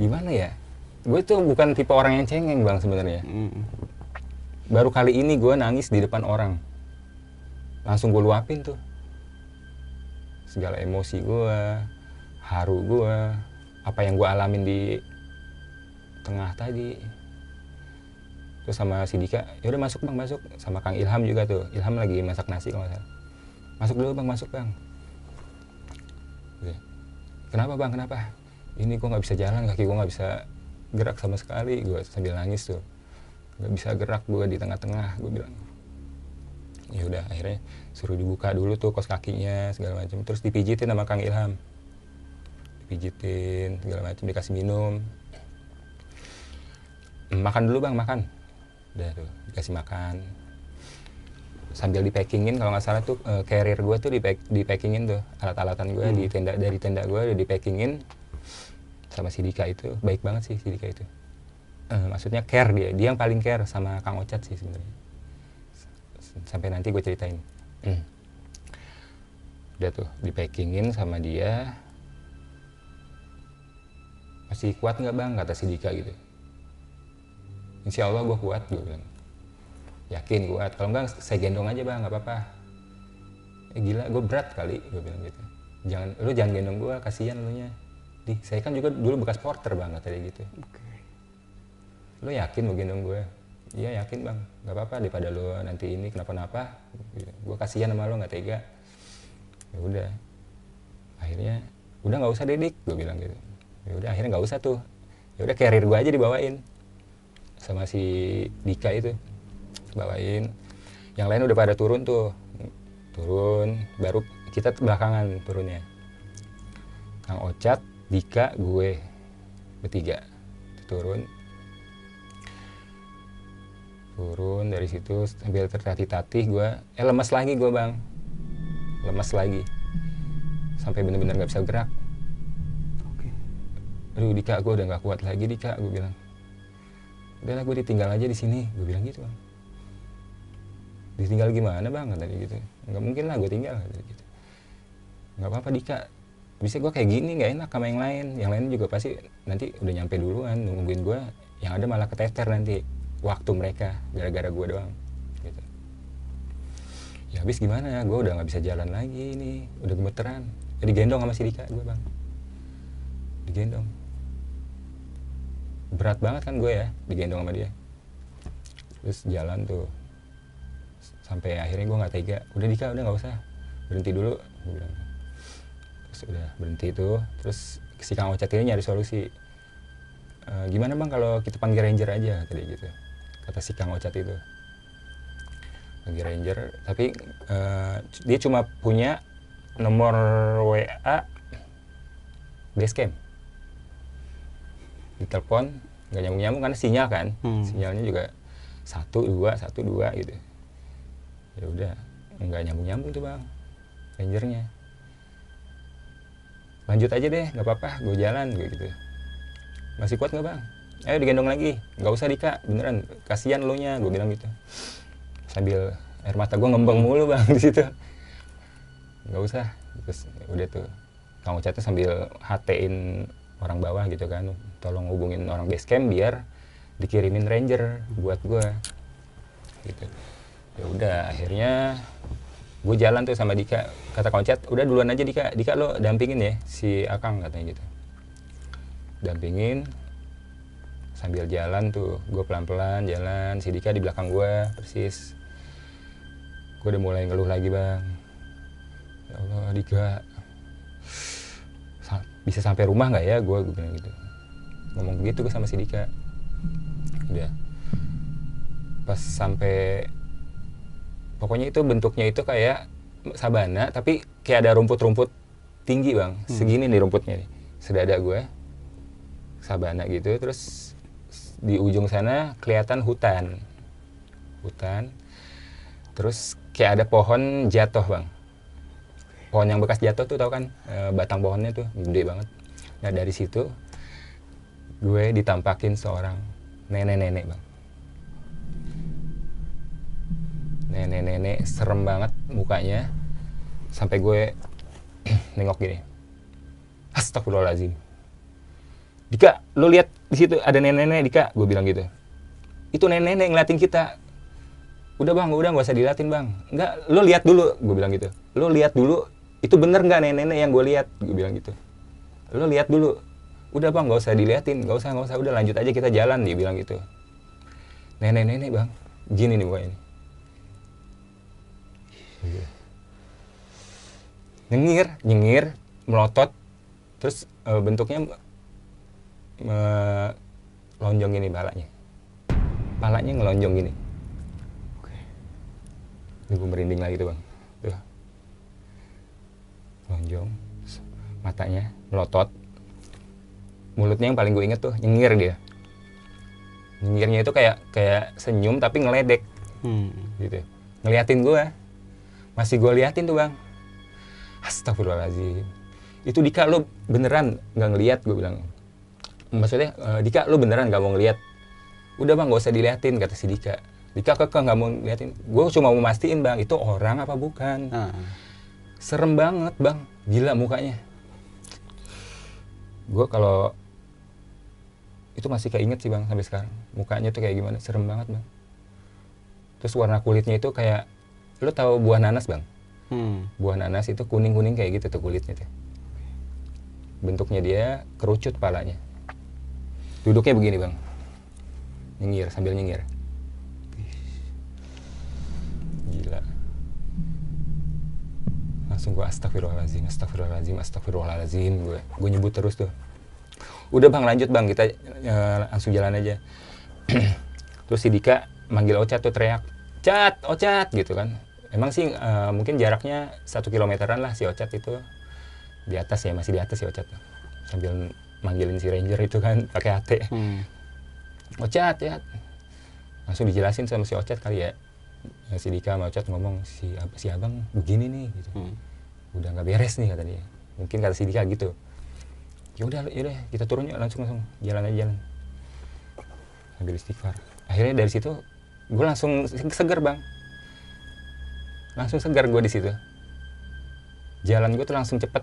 Speaker 1: Gimana ya? Gue tuh bukan tipe orang yang cengeng bang sebenarnya.
Speaker 2: Mm.
Speaker 1: baru kali ini gue nangis di depan orang. Langsung gue luapin tuh segala emosi gue haru gue apa yang gue alamin di tengah tadi. Terus sama si Dika ya udah masuk bang masuk. Sama Kang Ilham juga tuh. Ilham lagi masak nasi kalau salah. Masuk dulu bang masuk bang. Gitu. kenapa bang? Kenapa? Ini gue nggak bisa jalan kaki gue nggak bisa gerak sama sekali. Gue sambil nangis tuh. Nggak bisa gerak gue di tengah-tengah gue bilang. Ya udah akhirnya suruh dibuka dulu tuh kos kakinya segala macam terus dipijitin sama Kang Ilham. Dipijitin segala macam dikasih minum. "Hmm, makan dulu bang makan. Udah tuh dikasih makan. Sambil di packingin kalau nggak salah tuh eh, carrier gue tuh di di packingin tuh. Alat-alatan gue di tenda dari tenda gue udah di packingin sama si Dika itu. Baik banget sih si Dika itu. Eh, maksudnya care dia. Dia yang paling care sama Kang Ocat sih sebenarnya. Sampai nanti gue ceritain. Hmm. Udah tuh di packingin sama dia. Masih kuat nggak bang? Kata si Dika gitu. Insya Allah gue kuat gue bilang. Yakin kuat. Kalau enggak saya gendong aja bang. Nggak apa-apa. Eh, gila gue berat kali gue bilang gitu. Jangan lu jangan gendong gue kasihan lu nya. Di saya kan juga dulu bekas porter bang kata dia gitu. Lu yakin mau gendong gue iya yakin bang. Nggak apa-apa daripada lu nanti ini kenapa-napa gue kasihan sama lu nggak tega. Ya udah. Akhirnya udah nggak usah dedik gue bilang gitu. Ya udah akhirnya nggak usah tuh. Ya udah carrier gue aja dibawain sama si Dika itu. Bawain. Yang lain udah pada turun tuh. Turun baru kita belakangan turunnya. Kang Ocat Dika gue bertiga. Turun turun dari situ sambil tertatih-tatih gue eh lemas lagi gue bang. Lemas lagi. Sampai bener-bener nggak bisa gerak.
Speaker 2: Oke.
Speaker 1: aduh Dika gue udah nggak kuat lagi Dika gue bilang. Udahlah gue ditinggal aja di sini. Gue bilang gitu bang. Ditinggal gimana bang? Kata dia gitu. Nggak mungkin lah gue tinggal gitu. Nggak apa-apa Dika. Bisa gue kayak gini nggak enak sama yang lain. Yang lain juga pasti nanti udah nyampe duluan nungguin gue yang ada malah keteter nanti waktu mereka gara-gara gue doang gitu. Ya habis gimana? Ya gue udah nggak bisa jalan lagi ini udah gemeteran. Ya, digendong sama si Dika gue bang. Digendong. Berat banget kan gue ya digendong sama dia. Terus jalan tuh. Sampai akhirnya gue nggak tega. Udah Dika udah nggak usah. Berhenti dulu terus udah berhenti tuh. Terus si Kang Ocat ini nyari solusi. "E, gimana bang kalau kita panggil ranger aja kata dia gitu kata si Kang Ocat itu. Panggil ranger tapi eh, dia cuma punya nomor WA base camp ditelepon nggak nyambung nyambung karena sinyal kan.
Speaker 2: Hmm.
Speaker 1: sinyalnya juga satu dua satu dua gitu. Ya udah nggak nyambung nyambung tuh bang rangernya. Lanjut aja deh nggak apa-apa gue jalan gue gitu. Masih kuat nggak bang ayo digendong lagi. Nggak usah Dika. Beneran kasihan lo nya. Gue bilang gitu. Sambil air mata gue ngembang mulu bang di situ. Nggak usah. Terus udah tuh. Ucat tuh sambil hatein orang bawah gitu kan. Tolong hubungin orang base camp biar dikirimin ranger buat gue gitu. Ya udah akhirnya gue jalan tuh sama Dika. Kata Koncat udah duluan aja Dika. Dika lo dampingin ya si Akang katanya gitu. Dampingin sambil jalan tuh gue pelan-pelan jalan si Dika di belakang gue persis. Gue udah mulai ngeluh lagi bang. Ya Allah Dika. Sa- bisa sampai rumah nggak ya? Gue bilang gitu. Ngomong begitu gue sama si Dika. Udah. Pas sampai pokoknya itu bentuknya itu kayak sabana tapi kayak ada rumput-rumput tinggi bang. Segini nih rumputnya nih. Sedada gue sabana gitu terus di ujung sana kelihatan hutan. Hutan. Terus kayak ada pohon jatuh bang. Pohon yang bekas jatuh tuh tau kan? Eh, batang pohonnya tuh gede banget. Nah dari situ gue ditampakin seorang nenek-nenek bang. Nenek-nenek serem banget mukanya. Sampai gue nengok gini. Astagfirullahaladzim Dika lo lihat di situ ada nenek-nenek Dika. Gue bilang gitu. Itu nenek-nenek ngeliatin kita. Udah bang udah nggak usah diliatin bang. Nggak lo lihat dulu. Gue bilang gitu. Lo lihat dulu. Itu bener nggak nenek-nenek yang gue lihat? Gue bilang gitu. Lo lihat dulu. Udah bang nggak usah diliatin. Nggak usah nggak usah. Udah lanjut aja kita jalan dia bilang gitu. Nenek-nenek bang. Gini nih mukanya nih. Iya. nyengir nyengir melotot. Terus eh, bentuknya me- lonjong gini balanya palanya ngelonjong gini. Ini gue merinding lagi tuh bang. Tuh. Lonjong matanya melotot. Mulutnya yang paling gue inget tuh nyengir dia. Nyengirnya itu kayak kayak senyum tapi ngeledek.
Speaker 2: Hmm.
Speaker 1: gitu. Ngeliatin gue masih gue liatin tuh bang. Astagfirullahaladzim. Itu Dika lo beneran nggak ngeliat gue bilang maksudnya "Eh, Dika lo beneran nggak mau ngeliat? Udah bang gak usah diliatin kata si Dika. Dika keke nggak mau ngeliatin. Gue cuma mau mastiin bang itu orang apa bukan?
Speaker 2: Ah.
Speaker 1: serem banget bang. Gila mukanya. Gue kalau itu masih keinget sih bang sampai sekarang. Mukanya tuh kayak gimana? Serem banget bang. Terus warna kulitnya itu kayak lo tahu buah nanas bang?
Speaker 2: Hmm.
Speaker 1: buah nanas itu kuning kuning kayak gitu tuh kulitnya tuh. Bentuknya dia kerucut palanya duduknya begini bang. Nyengir sambil nyengir. Gila. Langsung gue astagfirullahaladzim astagfirullahaladzim astagfirullahaladzim. Gue gue nyebut terus tuh. Udah bang lanjut bang. Kita eh, langsung jalan aja. Terus si Dika manggil Ocat tuh teriak Cat Ocat gitu kan. Emang sih eh, mungkin jaraknya satu kilometeran lah si Ocat itu. Di atas ya masih di atas si Ocat sambil manggilin si Ranger itu kan pakai HT
Speaker 2: Hmm.
Speaker 1: Ocat ya. Langsung dijelasin sama si Ocat kali ya. Ya, si Dika sama Ocat ngomong si si abang begini nih gitu.
Speaker 2: Hmm.
Speaker 1: udah nggak beres nih kata dia. Mungkin kata si Dika gitu. Ya udah ya udah kita turun yuk langsung langsung. Jalan aja jalan. Sambil istighfar. Akhirnya dari situ gue langsung se- seger bang. Langsung segar gue di situ. Jalan gue tuh langsung cepet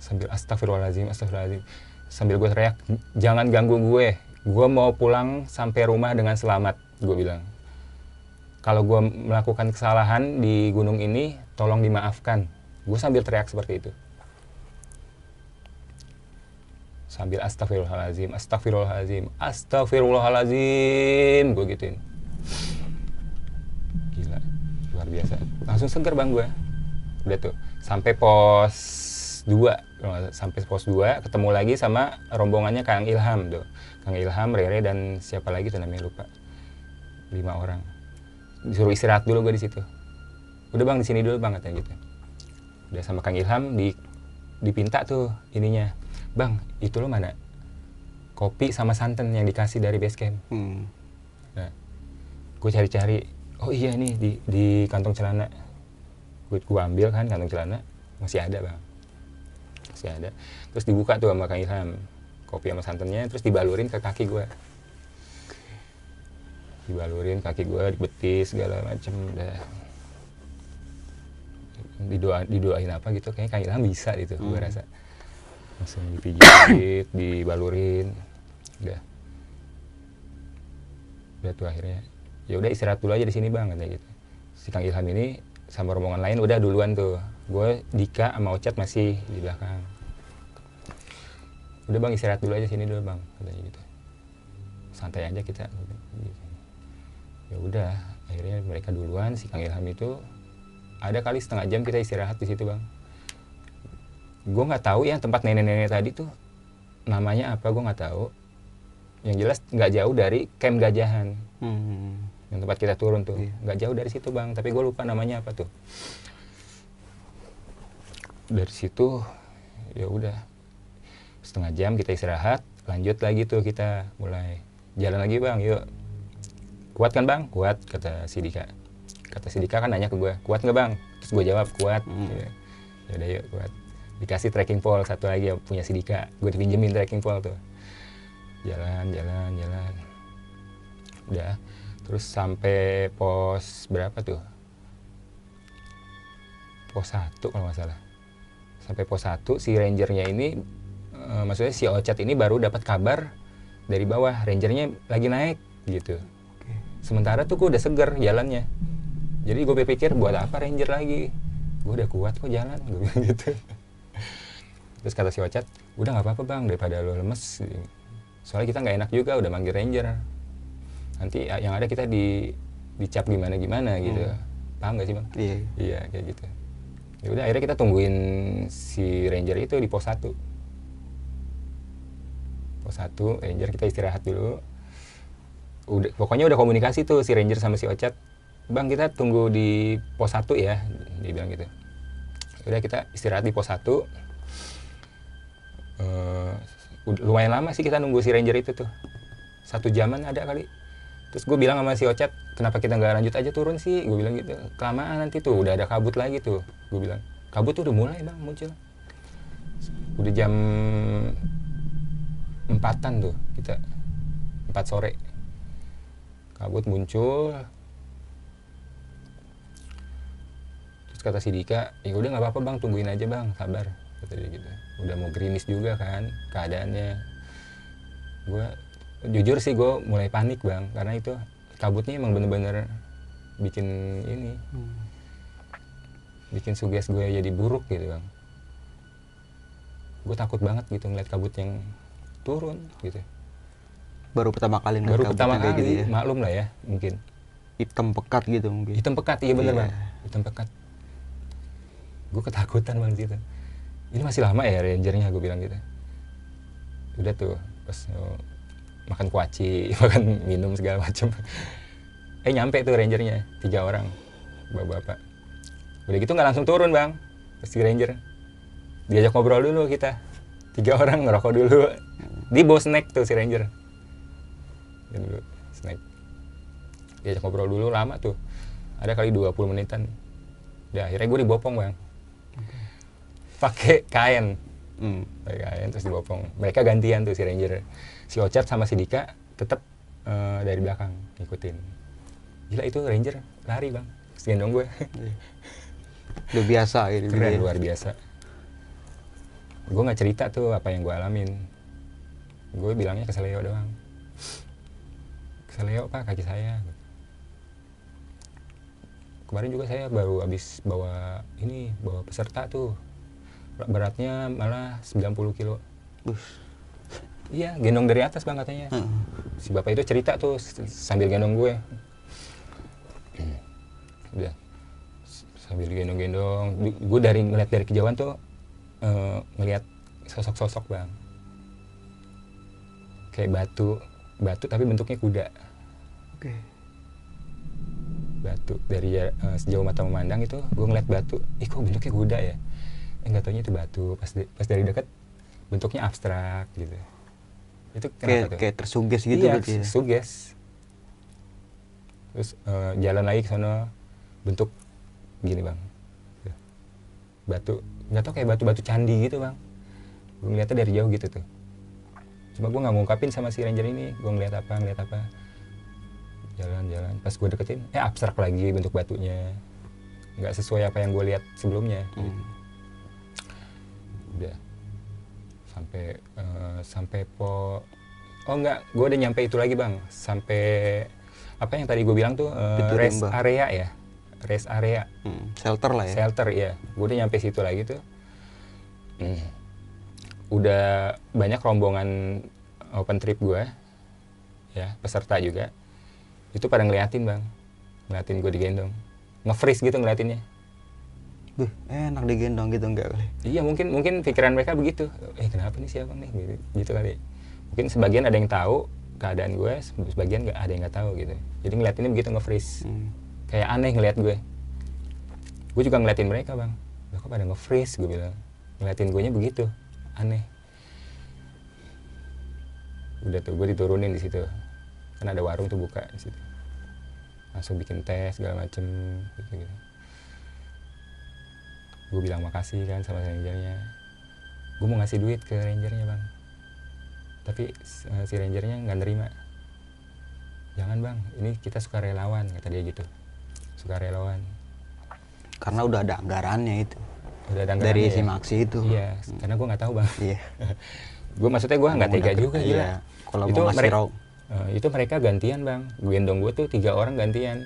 Speaker 1: sambil astagfirullahaladzim astagfirullahaladzim. Sambil gue teriak jangan ganggu gue. Gue mau pulang sampai rumah dengan selamat gue bilang. Kalau gue melakukan kesalahan di gunung ini tolong dimaafkan. Gue sambil teriak seperti itu. Sambil astagfirullahaladzim astagfirullahaladzim astagfirullahaladzim gue gituin. Gila luar biasa. Langsung seger bang gue udah tuh sampai pos 2 sampai pos 2 ketemu lagi sama rombongannya Kang Ilham tuh. Kang Ilham Rere dan siapa lagi tuh namanya lupa. Lima orang. Disuruh istirahat dulu gue di situ. Udah bang di sini dulu bang katanya gitu. Udah sama Kang Ilham di dipinta tuh ininya. Bang itu lo mana? Kopi sama santan yang dikasih dari base camp.
Speaker 2: Hmm.
Speaker 1: Nah, gue cari-cari, oh iya nih di di kantong celana. Gue gue ambil kan kantong celana, masih ada bang, masih ada. Terus dibuka tuh sama Kang Ilham, kopi sama santannya, terus dibalurin ke kaki gue. Dibalurin kaki gue, dibetis segala macem, udah. Didoa, didoain apa gitu, kayaknya Kang Ilham bisa gitu, gue
Speaker 2: Hmm.
Speaker 1: rasa. Langsung dipijit, dibalurin, udah udah tuh akhirnya ya udah istirahat dulu aja di sini bang katanya gitu si Kang Ilham ini sama rombongan lain udah duluan tuh gue Dika sama Ocat masih di belakang. Udah bang istirahat dulu aja sini dulu bang katanya gitu. Santai aja kita. Gitu. ya udah akhirnya mereka duluan si Kang Ilham itu. Ada kali setengah jam kita istirahat di situ bang. Gue nggak tahu ya tempat nenek-nenek tadi tuh namanya apa gue nggak tahu. Yang jelas nggak jauh dari camp gajahan.
Speaker 2: Hmm.
Speaker 1: yang tempat kita turun tuh.
Speaker 2: Iya.
Speaker 1: nggak jauh dari situ bang. Tapi gue lupa namanya apa tuh dari situ ya udah setengah jam kita istirahat lanjut lagi tuh kita mulai jalan lagi bang. Yuk. Kuat kan bang? Kuat kata si Dika. Kata si Dika kan nanya ke gue kuat nggak bang? Terus gue jawab kuat.
Speaker 2: Hmm.
Speaker 1: ya. Udah yuk kuat. Dikasih trekking pole satu lagi yang punya si Dika. Gue dipinjemin trekking pole tuh. Jalan jalan jalan. Udah. Terus sampai pos berapa tuh? Pos satu kalau nggak salah sampai pos satu si rangernya ini eh, maksudnya si Ocat ini baru dapat kabar dari bawah rangernya lagi naik gitu.
Speaker 2: Oke.
Speaker 1: sementara tuh gue udah seger jalannya. Jadi gue berpikir buat apa ranger lagi? Gue udah kuat kok jalan gue bilang gitu. Terus kata si Ocat udah nggak apa-apa bang daripada lo lemes. Soalnya kita nggak enak juga udah manggil ranger. Nanti ya- yang ada kita di dicap gimana gimana gitu paham gak sih bang?
Speaker 2: Iya.
Speaker 1: iya kayak gitu ya udah akhirnya kita tungguin si ranger itu di pos 1 pos 1 ranger kita istirahat dulu. Udah pokoknya udah komunikasi tuh si ranger sama si Ocat bang kita tunggu di pos 1 ya dia bilang gitu. Udah kita istirahat di pos 1 Eh, ud- lumayan lama sih kita nunggu si ranger itu tuh. Satu jaman ada kali terus gue bilang sama si Ocat kenapa kita nggak lanjut aja turun sih? Gue bilang gitu. Kelamaan nanti tuh udah ada kabut lagi tuh gue bilang. Kabut tuh udah mulai bang muncul. Udah jam empatan tuh kita empat sore. Kabut muncul. Terus kata si Dika ya udah nggak apa-apa bang tungguin aja bang sabar kata dia gitu. Udah mau gerimis juga kan keadaannya. Gue jujur sih gue mulai panik bang karena itu kabutnya emang bener-bener bikin ini
Speaker 2: Hmm.
Speaker 1: bikin suges gue jadi buruk gitu bang gue takut banget gitu ngeliat kabut yang turun gitu
Speaker 2: Baru pertama kali
Speaker 1: baru
Speaker 2: kabut
Speaker 1: pertama kali
Speaker 2: gitu ya.
Speaker 1: maklum lah ya mungkin
Speaker 2: Hitam pekat gitu mungkin.
Speaker 1: hitam pekat iya bener
Speaker 2: Iya.
Speaker 1: bang hitam pekat gue ketakutan bang situ ini masih lama ya rangernya gue bilang gitu udah tuh pas oh, makan kuaci makan minum segala macem. Eh nyampe tuh rangernya tiga orang bapak-bapak. Udah gitu nggak langsung turun bang pasti ranger. Diajak ngobrol dulu kita. Tiga orang ngerokok dulu. Di bawah snack tuh si ranger. Dia dulu snack. Diajak ngobrol dulu lama tuh. Ada kali 20 menitan. Udah akhirnya gue dibopong bang. Pakai kain
Speaker 2: Hmm.
Speaker 1: pakai kain terus dibopong. Mereka gantian tuh si ranger. Si Ocat sama si Dika tetap eh, dari belakang ngikutin. Gila itu ranger lari bang. Terus gendong gue.
Speaker 2: Udah biasa gitu.
Speaker 1: keren
Speaker 2: ya.
Speaker 1: luar biasa. Gue nggak cerita tuh apa yang gue alamin. Gue bilangnya ke Seleo doang. Ke Seleo pak kaki saya. Kemarin juga saya baru habis bawa ini bawa peserta tuh beratnya malah 90 kilo.
Speaker 2: Bus.
Speaker 1: iya gendong dari atas bang katanya.
Speaker 2: Heeh.
Speaker 1: si bapak itu cerita tuh sambil gendong gue. Udah. Sambil gendong-gendong gue dari ngeliat dari kejauhan tuh eh, ngeliat sosok-sosok bang. Kayak batu. Batu tapi bentuknya kuda.
Speaker 2: Oke.
Speaker 1: batu dari eh, sejauh mata memandang itu gue ngeliat batu. Ih kok bentuknya kuda ya eh nggak taunya itu batu pas di- pas dari dekat bentuknya abstrak gitu itu
Speaker 2: Kayak kayak tersuges gitu
Speaker 1: iya,
Speaker 2: berarti ya.
Speaker 1: suges. Terus eh, jalan lagi ke sono bentuk gini bang, batu nggak tau kayak batu-batu candi gitu bang. Gue ngeliatnya dari jauh gitu tuh. Cuma gue nggak ngungkapin sama si ranger ini, gue ngeliat apa, ngeliat apa. Jalan-jalan, pas gue deketin, eh abstrak lagi bentuk batunya, nggak sesuai apa yang gue lihat sebelumnya.
Speaker 2: Hmm.
Speaker 1: Udah sampai eh, sampai po oh enggak gue udah nyampe itu lagi bang. Sampai apa yang tadi gue bilang tuh
Speaker 2: Pintu
Speaker 1: rest
Speaker 2: rimba.
Speaker 1: area ya. Rest area.
Speaker 2: Hmm, shelter lah ya.
Speaker 1: shelter ya gue udah nyampe situ lagi tuh. Hmm. udah banyak rombongan open trip gue ya peserta juga. Itu pada ngeliatin bang. Ngeliatin gue digendong nge-freeze gitu ngeliatinnya
Speaker 2: Duh, enak digendong gitu enggak kali.
Speaker 1: iya mungkin mungkin pikiran mereka begitu. Eh kenapa nih siapa nih? Gitu, gitu kali. Mungkin sebagian ada yang tahu keadaan gue sebagian nggak ada yang nggak tahu gitu. Jadi ngeliatinnya begitu nge-freeze.
Speaker 2: Hmm.
Speaker 1: kayak aneh ngeliat gue. Gue juga ngeliatin mereka bang. Loh, kok pada nge-freeze? Gue bilang. Ngeliatin gue nya begitu. Aneh. Udah tuh gue diturunin di situ. Kan ada warung tuh buka di situ. Langsung bikin tes segala macem gitu gitu gue bilang makasih kan sama rangernya gue mau ngasih duit ke rangernya bang tapi eh, si rangernya nggak nerima jangan bang ini kita suka relawan kata dia gitu suka relawan
Speaker 2: Karena udah ada anggarannya itu.
Speaker 1: udah ada
Speaker 2: Dari
Speaker 1: anggarannya
Speaker 2: si
Speaker 1: ya.
Speaker 2: Maxi itu.
Speaker 1: iya karena gue nggak tahu bang
Speaker 2: Iya.
Speaker 1: gue maksudnya gue nggak tega juga gila
Speaker 2: Iya. Kalau
Speaker 1: Itu
Speaker 2: mau ngasih
Speaker 1: mereka-
Speaker 2: raw.
Speaker 1: Eh, itu mereka gantian bang gendong gue tuh tiga orang gantian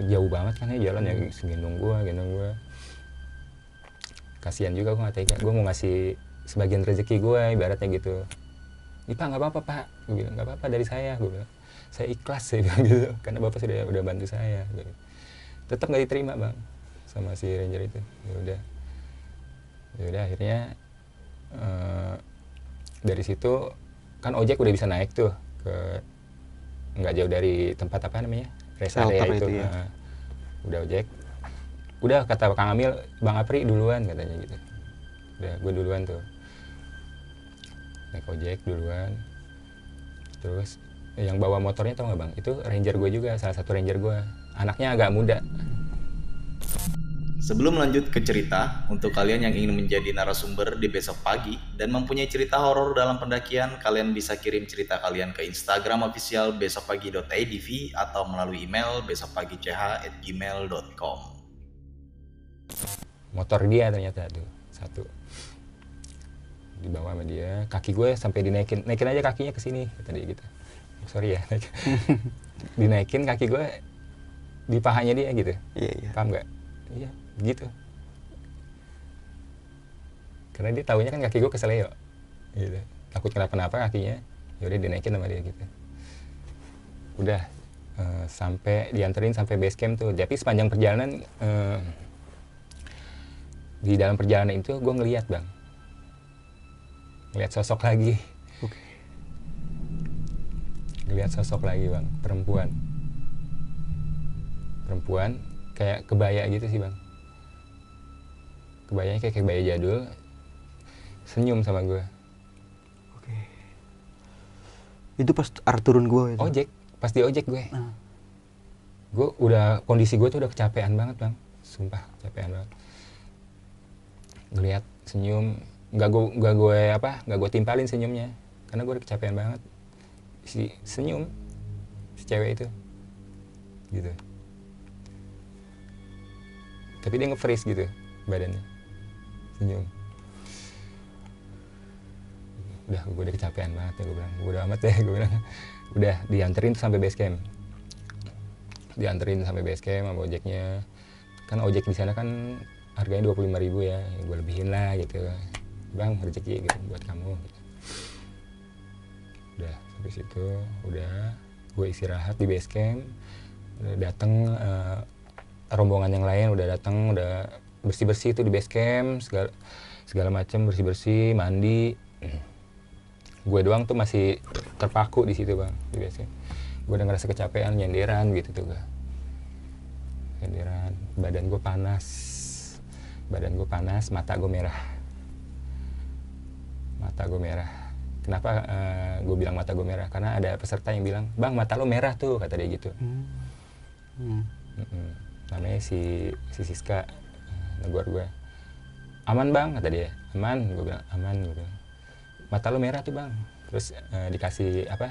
Speaker 1: jauh banget kan ya jalan ya gendong gue gendong gue kasihan juga gue nggak tega. Gue mau ngasih sebagian rezeki gue ibaratnya gitu. Ini pak nggak apa-apa pak. Gue bilang nggak apa-apa dari saya. Gue bilang saya ikhlas saya bilang gitu. Karena bapak sudah udah bantu saya. Tetap nggak diterima bang sama si ranger itu. Ya udah. Ya udah akhirnya eh, dari situ kan ojek udah bisa naik tuh ke nggak jauh dari tempat apa namanya rest area itu,
Speaker 2: itu ya.
Speaker 1: Nah, udah ojek udah kata Kang Amil Bang Apri duluan katanya gitu. Udah gue duluan tuh. Naik ojek duluan. Terus yang bawa motornya tau nggak bang? Itu ranger gue juga salah satu ranger gue anaknya agak muda.
Speaker 4: Sebelum lanjut ke cerita, untuk kalian yang ingin menjadi narasumber di besok pagi dan mempunyai cerita horor dalam pendakian, kalian bisa kirim cerita kalian ke Instagram official besokpagi.idv atau melalui email besokpagi.ch@gmail.com.
Speaker 1: motor dia ternyata tuh satu. Dibawa sama dia. Kaki gue sampai dinaikin. Naikin aja kakinya ke sini kata dia gitu. Sorry ya naik. dinaikin kaki gue di pahanya dia gitu.
Speaker 2: Iya, iya.
Speaker 1: paham nggak? Iya gitu. Karena dia tahunya kan kaki gue keseleo gitu. Takut kenapa-napa kakinya yaudah dinaikin sama dia gitu. Udah eh, sampai dianterin sampai base camp tuh. Tapi sepanjang perjalanan eh, di dalam perjalanan itu gue ngeliat bang. Ngeliat sosok lagi.
Speaker 2: Oke.
Speaker 1: ngeliat sosok lagi bang. Perempuan. Perempuan kayak kebaya gitu sih bang. Kebayanya kayak kebaya jadul. Senyum sama gue
Speaker 2: Oke. Itu pas arah turun gua itu.
Speaker 1: ojek. Pas di ojek gue.
Speaker 2: Nah.
Speaker 1: gue udah kondisi gue tuh udah kecapean banget bang. Sumpah kecapean banget ngeliat senyum nggak gue nggak gue apa nggak gue timpalin senyumnya. Karena gue udah kecapean banget. Si senyum si cewek itu. Gitu. Tapi dia nge-freeze gitu badannya. Senyum. Udah gue udah kecapean banget ya gue bilang. Gue udah amat ya gue bilang. Udah dianterin sampai base camp. Dianterin sampai base camp sama ojeknya. Kan ojek di sana kan harganya dua puluh ribu ya, gue lebihin lah gitu. Bang rezeki gitu buat kamu. Gitu. udah sampai situ udah gue istirahat di base camp. Udah dateng eh, rombongan yang lain udah datang udah bersih bersih itu di base camp segala segala macam bersih bersih mandi. Gue doang tuh masih terpaku di situ bang di base camp. Gue udah ngerasa kecapean nyenderan gitu tuh gue nyenderan badan gue panas badan gue panas mata gue merah mata gue merah kenapa gue bilang mata gue merah karena ada peserta yang bilang bang mata lo merah tuh kata dia gitu
Speaker 2: Hmm. Hmm.
Speaker 1: Namanya si si Siska eh, negor gue aman bang kata dia aman gue bilang aman gue bilang mata lo merah tuh bang terus eh, dikasih apa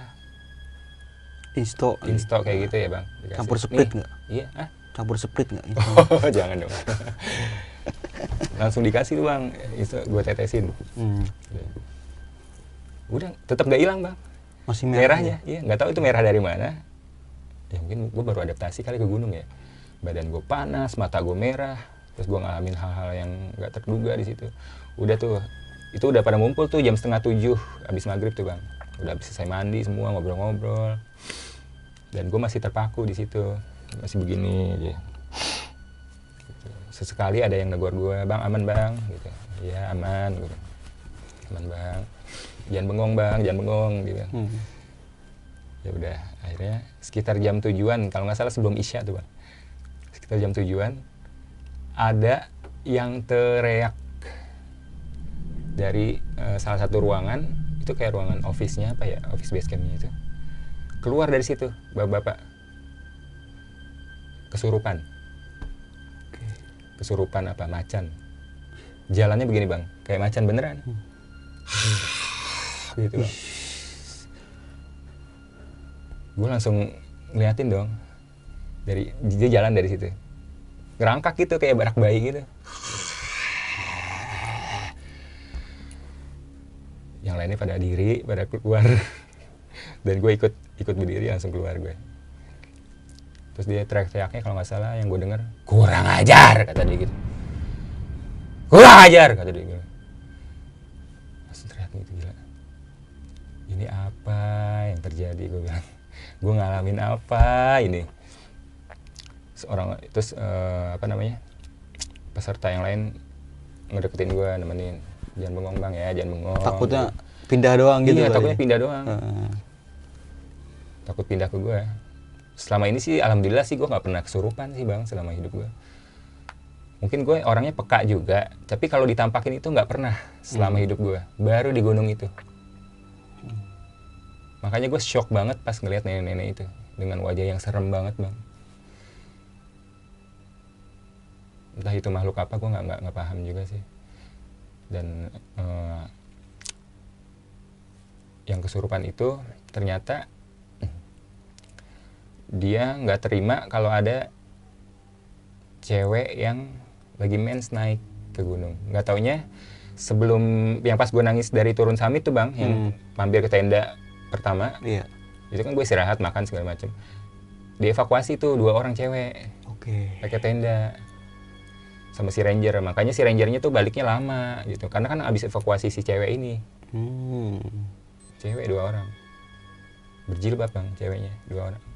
Speaker 2: Insto.
Speaker 1: insto kayak gitu ya bang Dikasih.
Speaker 2: Campur sprit
Speaker 1: Nih.
Speaker 2: nggak?
Speaker 1: iya ah
Speaker 2: Campur sprit nggak?
Speaker 1: oh jangan dong langsung dikasih tuh bang. Gue tetesin.
Speaker 2: Hmm.
Speaker 1: udah tetap gak hilang bang.
Speaker 2: Masih merah.
Speaker 1: merahnya. iya nggak tahu itu merah dari mana. Ya mungkin gue baru adaptasi kali ke gunung ya. Badan gue panas mata gue merah terus gue ngalamin hal-hal yang nggak terduga di situ. Udah tuh itu udah pada ngumpul tuh jam setengah tujuh habis maghrib tuh bang. Udah habis selesai mandi semua ngobrol-ngobrol. Dan gue masih terpaku di situ. Masih begini aja Gitu. Sesekali ada yang negor gue bang aman bang gitu. Iya aman gitu. aman bang. Jangan bengong bang jangan bengong gitu.
Speaker 2: Hmm.
Speaker 1: ya udah akhirnya sekitar jam tujuan kalau nggak salah sebelum isya tuh bang. Sekitar jam tujuan ada yang teriak dari eh, salah satu ruangan itu kayak ruangan office-nya apa ya office base camp-nya itu. Keluar dari situ bapak-bapak. Kesurupan kesurupan apa macan. Jalannya begini bang kayak macan beneran. Gitu bang. Gue langsung ngeliatin dong dari dia jalan dari situ. Ngerangkak gitu kayak barak bayi gitu. Yang lainnya pada diri pada keluar. Dan gue ikut ikut berdiri langsung keluar gue terus dia teriak-teriaknya kalau nggak salah yang gue denger kurang ajar kata dia gitu. Kurang ajar kata dia gitu. Langsung teriak gitu gila. Ini apa yang terjadi? gue bilang. Gue ngalamin apa ini? Seorang terus eh, apa namanya peserta yang lain ngedeketin gue nemenin. Jangan bengong bang ya jangan bengong.
Speaker 2: Takutnya pindah doang gitu.
Speaker 1: iya takutnya
Speaker 2: ya?
Speaker 1: pindah doang.
Speaker 2: Heeh.
Speaker 1: takut pindah ke gue selama ini sih alhamdulillah sih gue nggak pernah kesurupan sih bang selama hidup gue mungkin gue orangnya peka juga tapi kalau ditampakin itu nggak pernah selama hidup gue baru di gunung itu. Makanya gue shock banget pas ngeliat nenek-nenek itu dengan wajah yang serem banget bang. Entah itu makhluk apa gue nggak nggak paham juga sih. Dan eh, yang kesurupan itu ternyata dia nggak terima kalau ada cewek yang lagi mens naik ke gunung. Nggak taunya sebelum yang pas gue nangis dari turun summit tuh bang yang
Speaker 2: Hmm.
Speaker 1: mampir ke tenda pertama.
Speaker 2: Iya.
Speaker 1: itu kan gue istirahat makan segala macem. Dievakuasi tuh dua orang cewek.
Speaker 2: Oke.
Speaker 1: pakai tenda. Sama si ranger. Makanya si rangernya tuh baliknya lama gitu. Karena kan abis evakuasi si cewek ini.
Speaker 2: Hmm.
Speaker 1: cewek dua orang. Berjilbab bang ceweknya dua orang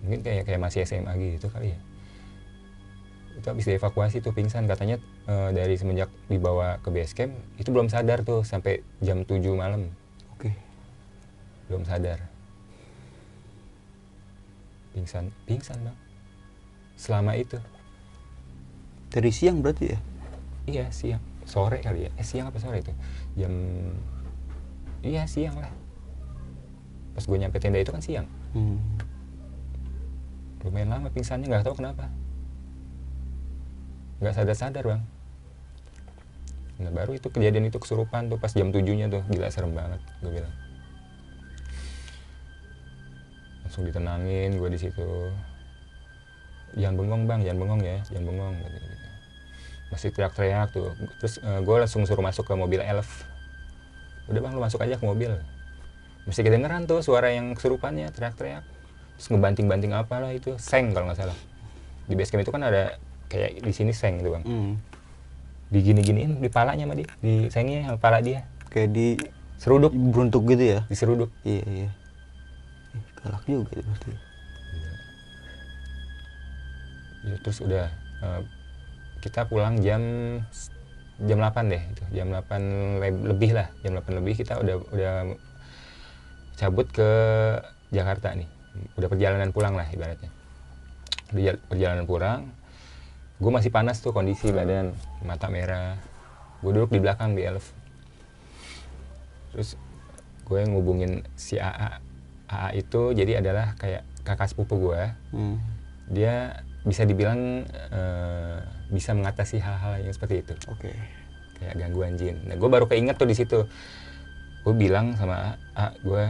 Speaker 1: mungkin kayak kayak masih SMA gitu kali ya. Itu habis dievakuasi tuh pingsan. Katanya eh, dari semenjak dibawa ke base camp itu belum sadar tuh sampai jam 7 malam.
Speaker 2: Oke.
Speaker 1: belum sadar. Pingsan pingsan bang. Selama itu.
Speaker 2: Dari siang berarti ya?
Speaker 1: iya siang. Sore kali ya. Eh siang apa sore itu? Jam iya siang lah. Pas gue nyampe tenda itu kan siang.
Speaker 2: Hmm.
Speaker 1: Lumayan lama pingsannya nggak tahu kenapa. Nggak sadar sadar bang. Nah baru itu kejadian itu kesurupan tuh pas jam tujuhnya tuh. Gila serem banget gue bilang. Langsung ditenangin gue di situ. Jangan bengong bang jangan bengong ya jangan bengong gitu, gitu. masih teriak-teriak tuh. Terus gue langsung suruh masuk ke mobil elf. Udah bang lu masuk aja ke mobil. Mesti kedengeran tuh suara yang kesurupannya teriak-teriak terus ngebanting-banting apalah itu seng kalau nggak salah di base camp itu kan ada kayak di sini seng gitu bang
Speaker 2: Hmm.
Speaker 1: digini-giniin di palanya sama dia di sengnya sama pala dia
Speaker 2: Kayak di
Speaker 1: seruduk
Speaker 2: beruntuk gitu ya?
Speaker 1: diseruduk
Speaker 2: Iya iya. Ih, galak juga itu berarti.
Speaker 1: Ya, terus udah eh, kita pulang jam jam 8 deh itu jam 8 le- lebih lah jam 8 lebih kita udah udah cabut ke Jakarta nih udah perjalanan pulang lah ibaratnya perjalanan pulang gue masih panas tuh kondisi badan mata merah gue duduk di belakang di elf terus gue ngubungin si AA AA itu jadi adalah kayak kakak sepupu gue
Speaker 2: Hmm.
Speaker 1: dia bisa dibilang eh, bisa mengatasi hal-hal yang seperti itu
Speaker 2: Oke.
Speaker 1: kayak gangguan jin. Nah, gue baru keinget tuh di situ. Gue bilang sama A, gue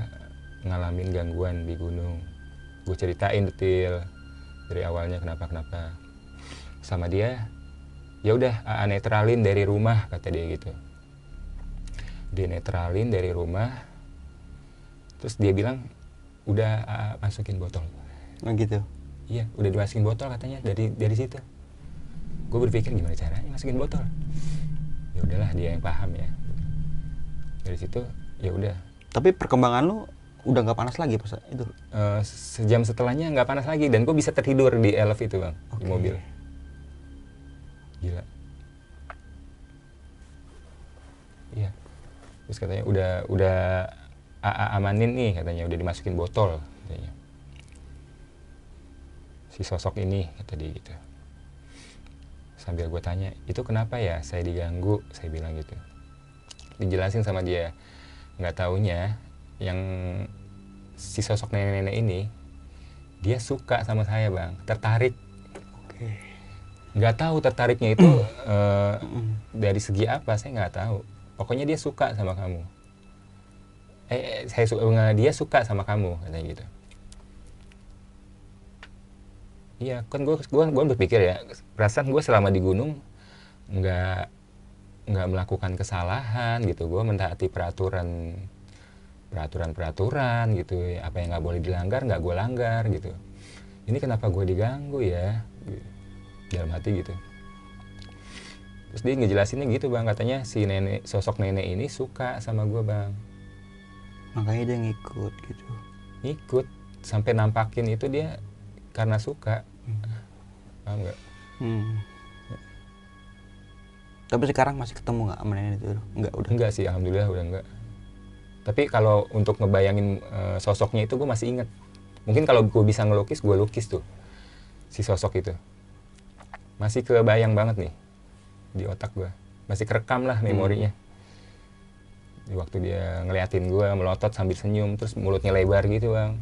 Speaker 1: ngalamin gangguan di gunung. Gue ceritain detail dari awalnya kenapa kenapa. Sama dia, ya udah netralin dari rumah kata dia gitu. Dia netralin dari rumah. Terus dia bilang, udah A masukin botol.
Speaker 2: Nah gitu.
Speaker 1: iya udah dimasukin botol katanya dari dari situ gue berpikir gimana caranya masukin botol ya udahlah dia yang paham ya dari situ ya udah
Speaker 2: Tapi perkembangan lu udah nggak panas lagi pas itu.
Speaker 1: Eh, sejam setelahnya nggak panas lagi dan gue bisa tertidur di elf itu bang di
Speaker 2: Oke.
Speaker 1: mobil. Gila. Iya. Terus katanya udah udah AA amanin nih katanya udah dimasukin botol katanya. Si sosok ini kata dia gitu. Sambil gue tanya itu kenapa ya saya diganggu? Saya bilang gitu. Dijelasin sama dia. Nggak taunya yang si sosok nenek-nenek ini dia suka sama saya bang. Tertarik.
Speaker 2: Oke.
Speaker 1: nggak tahu tertariknya itu eh, dari segi apa saya nggak tahu. Pokoknya dia suka sama kamu. Eh eh, saya suka dia suka sama kamu katanya gitu. Iya kan gue gua, gua berpikir ya perasaan gue selama di gunung nggak nggak melakukan kesalahan gitu. Gue mentaati peraturan peraturan peraturan gitu apa yang nggak boleh dilanggar nggak gue langgar gitu. Ini kenapa gue diganggu ya? Dalam hati gitu. Terus dia ngejelasinnya gitu bang. Katanya si nenek sosok nenek ini suka sama gue bang.
Speaker 2: Makanya dia ngikut gitu.
Speaker 1: ikut sampai nampakin itu dia karena suka. Paham nggak?
Speaker 2: Hmm. Tapi sekarang masih ketemu nggak sama nenek itu? Enggak, udah.
Speaker 1: enggak sih alhamdulillah udah enggak tapi kalau untuk ngebayangin eh, sosoknya itu gue masih inget mungkin kalau gue bisa ngelukis gue lukis tuh si sosok itu. Masih kebayang banget nih di otak gue masih kerekam lah memorinya. Di waktu dia ngeliatin gue melotot sambil senyum terus mulutnya lebar gitu bang.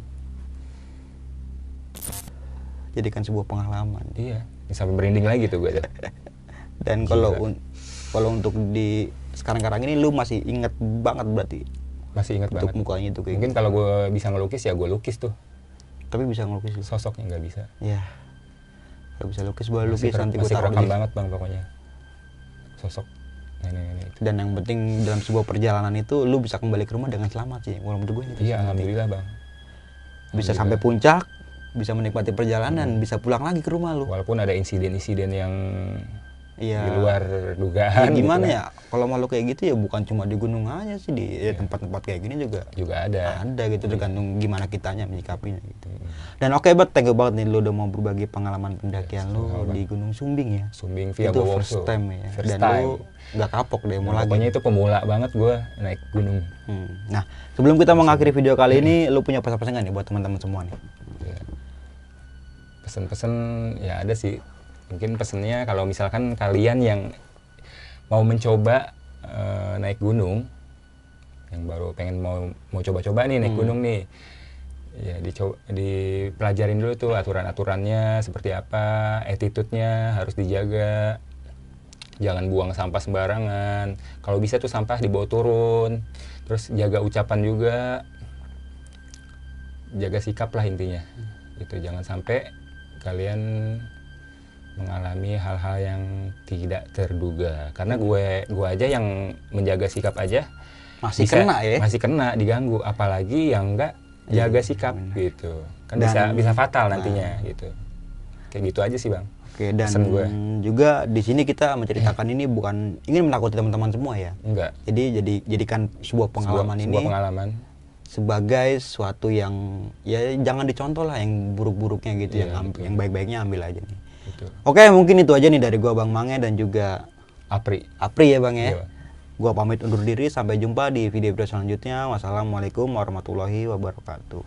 Speaker 2: Jadikan sebuah pengalaman.
Speaker 1: iya sampai merinding lagi tuh gue
Speaker 2: Dan kalau un- kalau untuk di sekarang-sekarang ini lu masih inget banget berarti
Speaker 1: masih
Speaker 2: untuk
Speaker 1: banget.
Speaker 2: mukanya itu kayak
Speaker 1: mungkin
Speaker 2: gitu.
Speaker 1: kalau gue bisa ngelukis ya gue lukis tuh.
Speaker 2: Tapi bisa ngelukis lu.
Speaker 1: sosoknya nggak bisa.
Speaker 2: Ya. Kalau bisa lukis
Speaker 1: masih,
Speaker 2: lukis nanti gue taruh di
Speaker 1: banget bang pokoknya. Sosok. Nenek-nenek itu.
Speaker 2: Dan yang penting dalam sebuah perjalanan itu lu bisa kembali ke rumah dengan selamat sih kalau menurut gue itu
Speaker 1: iya alhamdulillah bang.
Speaker 2: Bisa
Speaker 1: Alhamdulillah.
Speaker 2: sampai puncak bisa menikmati perjalanan bisa pulang lagi ke rumah lu.
Speaker 1: Walaupun ada insiden-insiden yang
Speaker 2: iya
Speaker 1: di luar
Speaker 2: Ya,
Speaker 1: dugaan gitu
Speaker 2: gimana
Speaker 1: kan.
Speaker 2: ya kalau makhluk kayak gitu ya bukan cuma di gunung aja sih di ya, tempat-tempat kayak gini juga
Speaker 1: juga ada
Speaker 2: ada gitu tergantung gimana kitanya menyikapinya gitu
Speaker 1: Hmm.
Speaker 2: dan oke bet thank you banget nih lu udah mau berbagi pengalaman pendakian lu
Speaker 1: sama-sama.
Speaker 2: di Gunung Sumbing ya
Speaker 1: Sumbing via
Speaker 2: itu
Speaker 1: Bowoso.
Speaker 2: first time ya
Speaker 1: First
Speaker 2: dan
Speaker 1: time.
Speaker 2: lu nggak kapok deh mau
Speaker 1: Nah,
Speaker 2: lagi
Speaker 1: pokoknya itu pemula banget gue naik gunung
Speaker 2: Hmm. Nah, sebelum kita mengakhiri video kali ini, lu punya pesan-pesan nggak nih buat teman-teman semua nih?
Speaker 1: Ya. Pesen-pesen ya ada sih mungkin pesennya kalau misalkan kalian yang mau mencoba eh, naik gunung yang baru pengen mau mau coba-coba nih naik
Speaker 2: Hmm.
Speaker 1: gunung nih ya dicoba dipelajarin dulu tuh aturan-aturannya seperti apa attitude-nya harus dijaga. Jangan buang sampah sembarangan. Kalau bisa tuh sampah dibawa turun. Terus jaga ucapan juga. Jaga sikap lah intinya. Itu jangan sampai kalian mengalami hal-hal yang tidak terduga karena gue gue aja yang menjaga sikap aja
Speaker 2: Masih
Speaker 1: bisa-
Speaker 2: kena ya?
Speaker 1: masih kena diganggu apalagi yang enggak jaga
Speaker 2: Iya,
Speaker 1: sikap
Speaker 2: benar.
Speaker 1: gitu kan
Speaker 2: Dan-
Speaker 1: bisa bisa fatal nantinya gitu kayak gitu aja sih bang
Speaker 2: Oke, dan
Speaker 1: Pesan gue.
Speaker 2: juga di sini kita menceritakan ini bukan ingin menakuti teman-teman semua ya.
Speaker 1: enggak
Speaker 2: Jadi jadi jadikan sebuah pengalaman
Speaker 1: sebuah,
Speaker 2: ini
Speaker 1: sebuah pengalaman
Speaker 2: sebagai suatu yang ya jangan dicontoh lah yang buruk-buruknya gitu,
Speaker 1: Iya,
Speaker 2: yang yang baik-baiknya ambil aja nih.
Speaker 1: Gitu
Speaker 2: Oke, mungkin itu aja nih dari gua Bang Mange dan juga
Speaker 1: apri
Speaker 2: Apri ya Bang ya.
Speaker 1: Iya.
Speaker 2: Gua pamit undur diri sampai jumpa di video-video selanjutnya. Wassalamualaikum warahmatullahi wabarakatuh.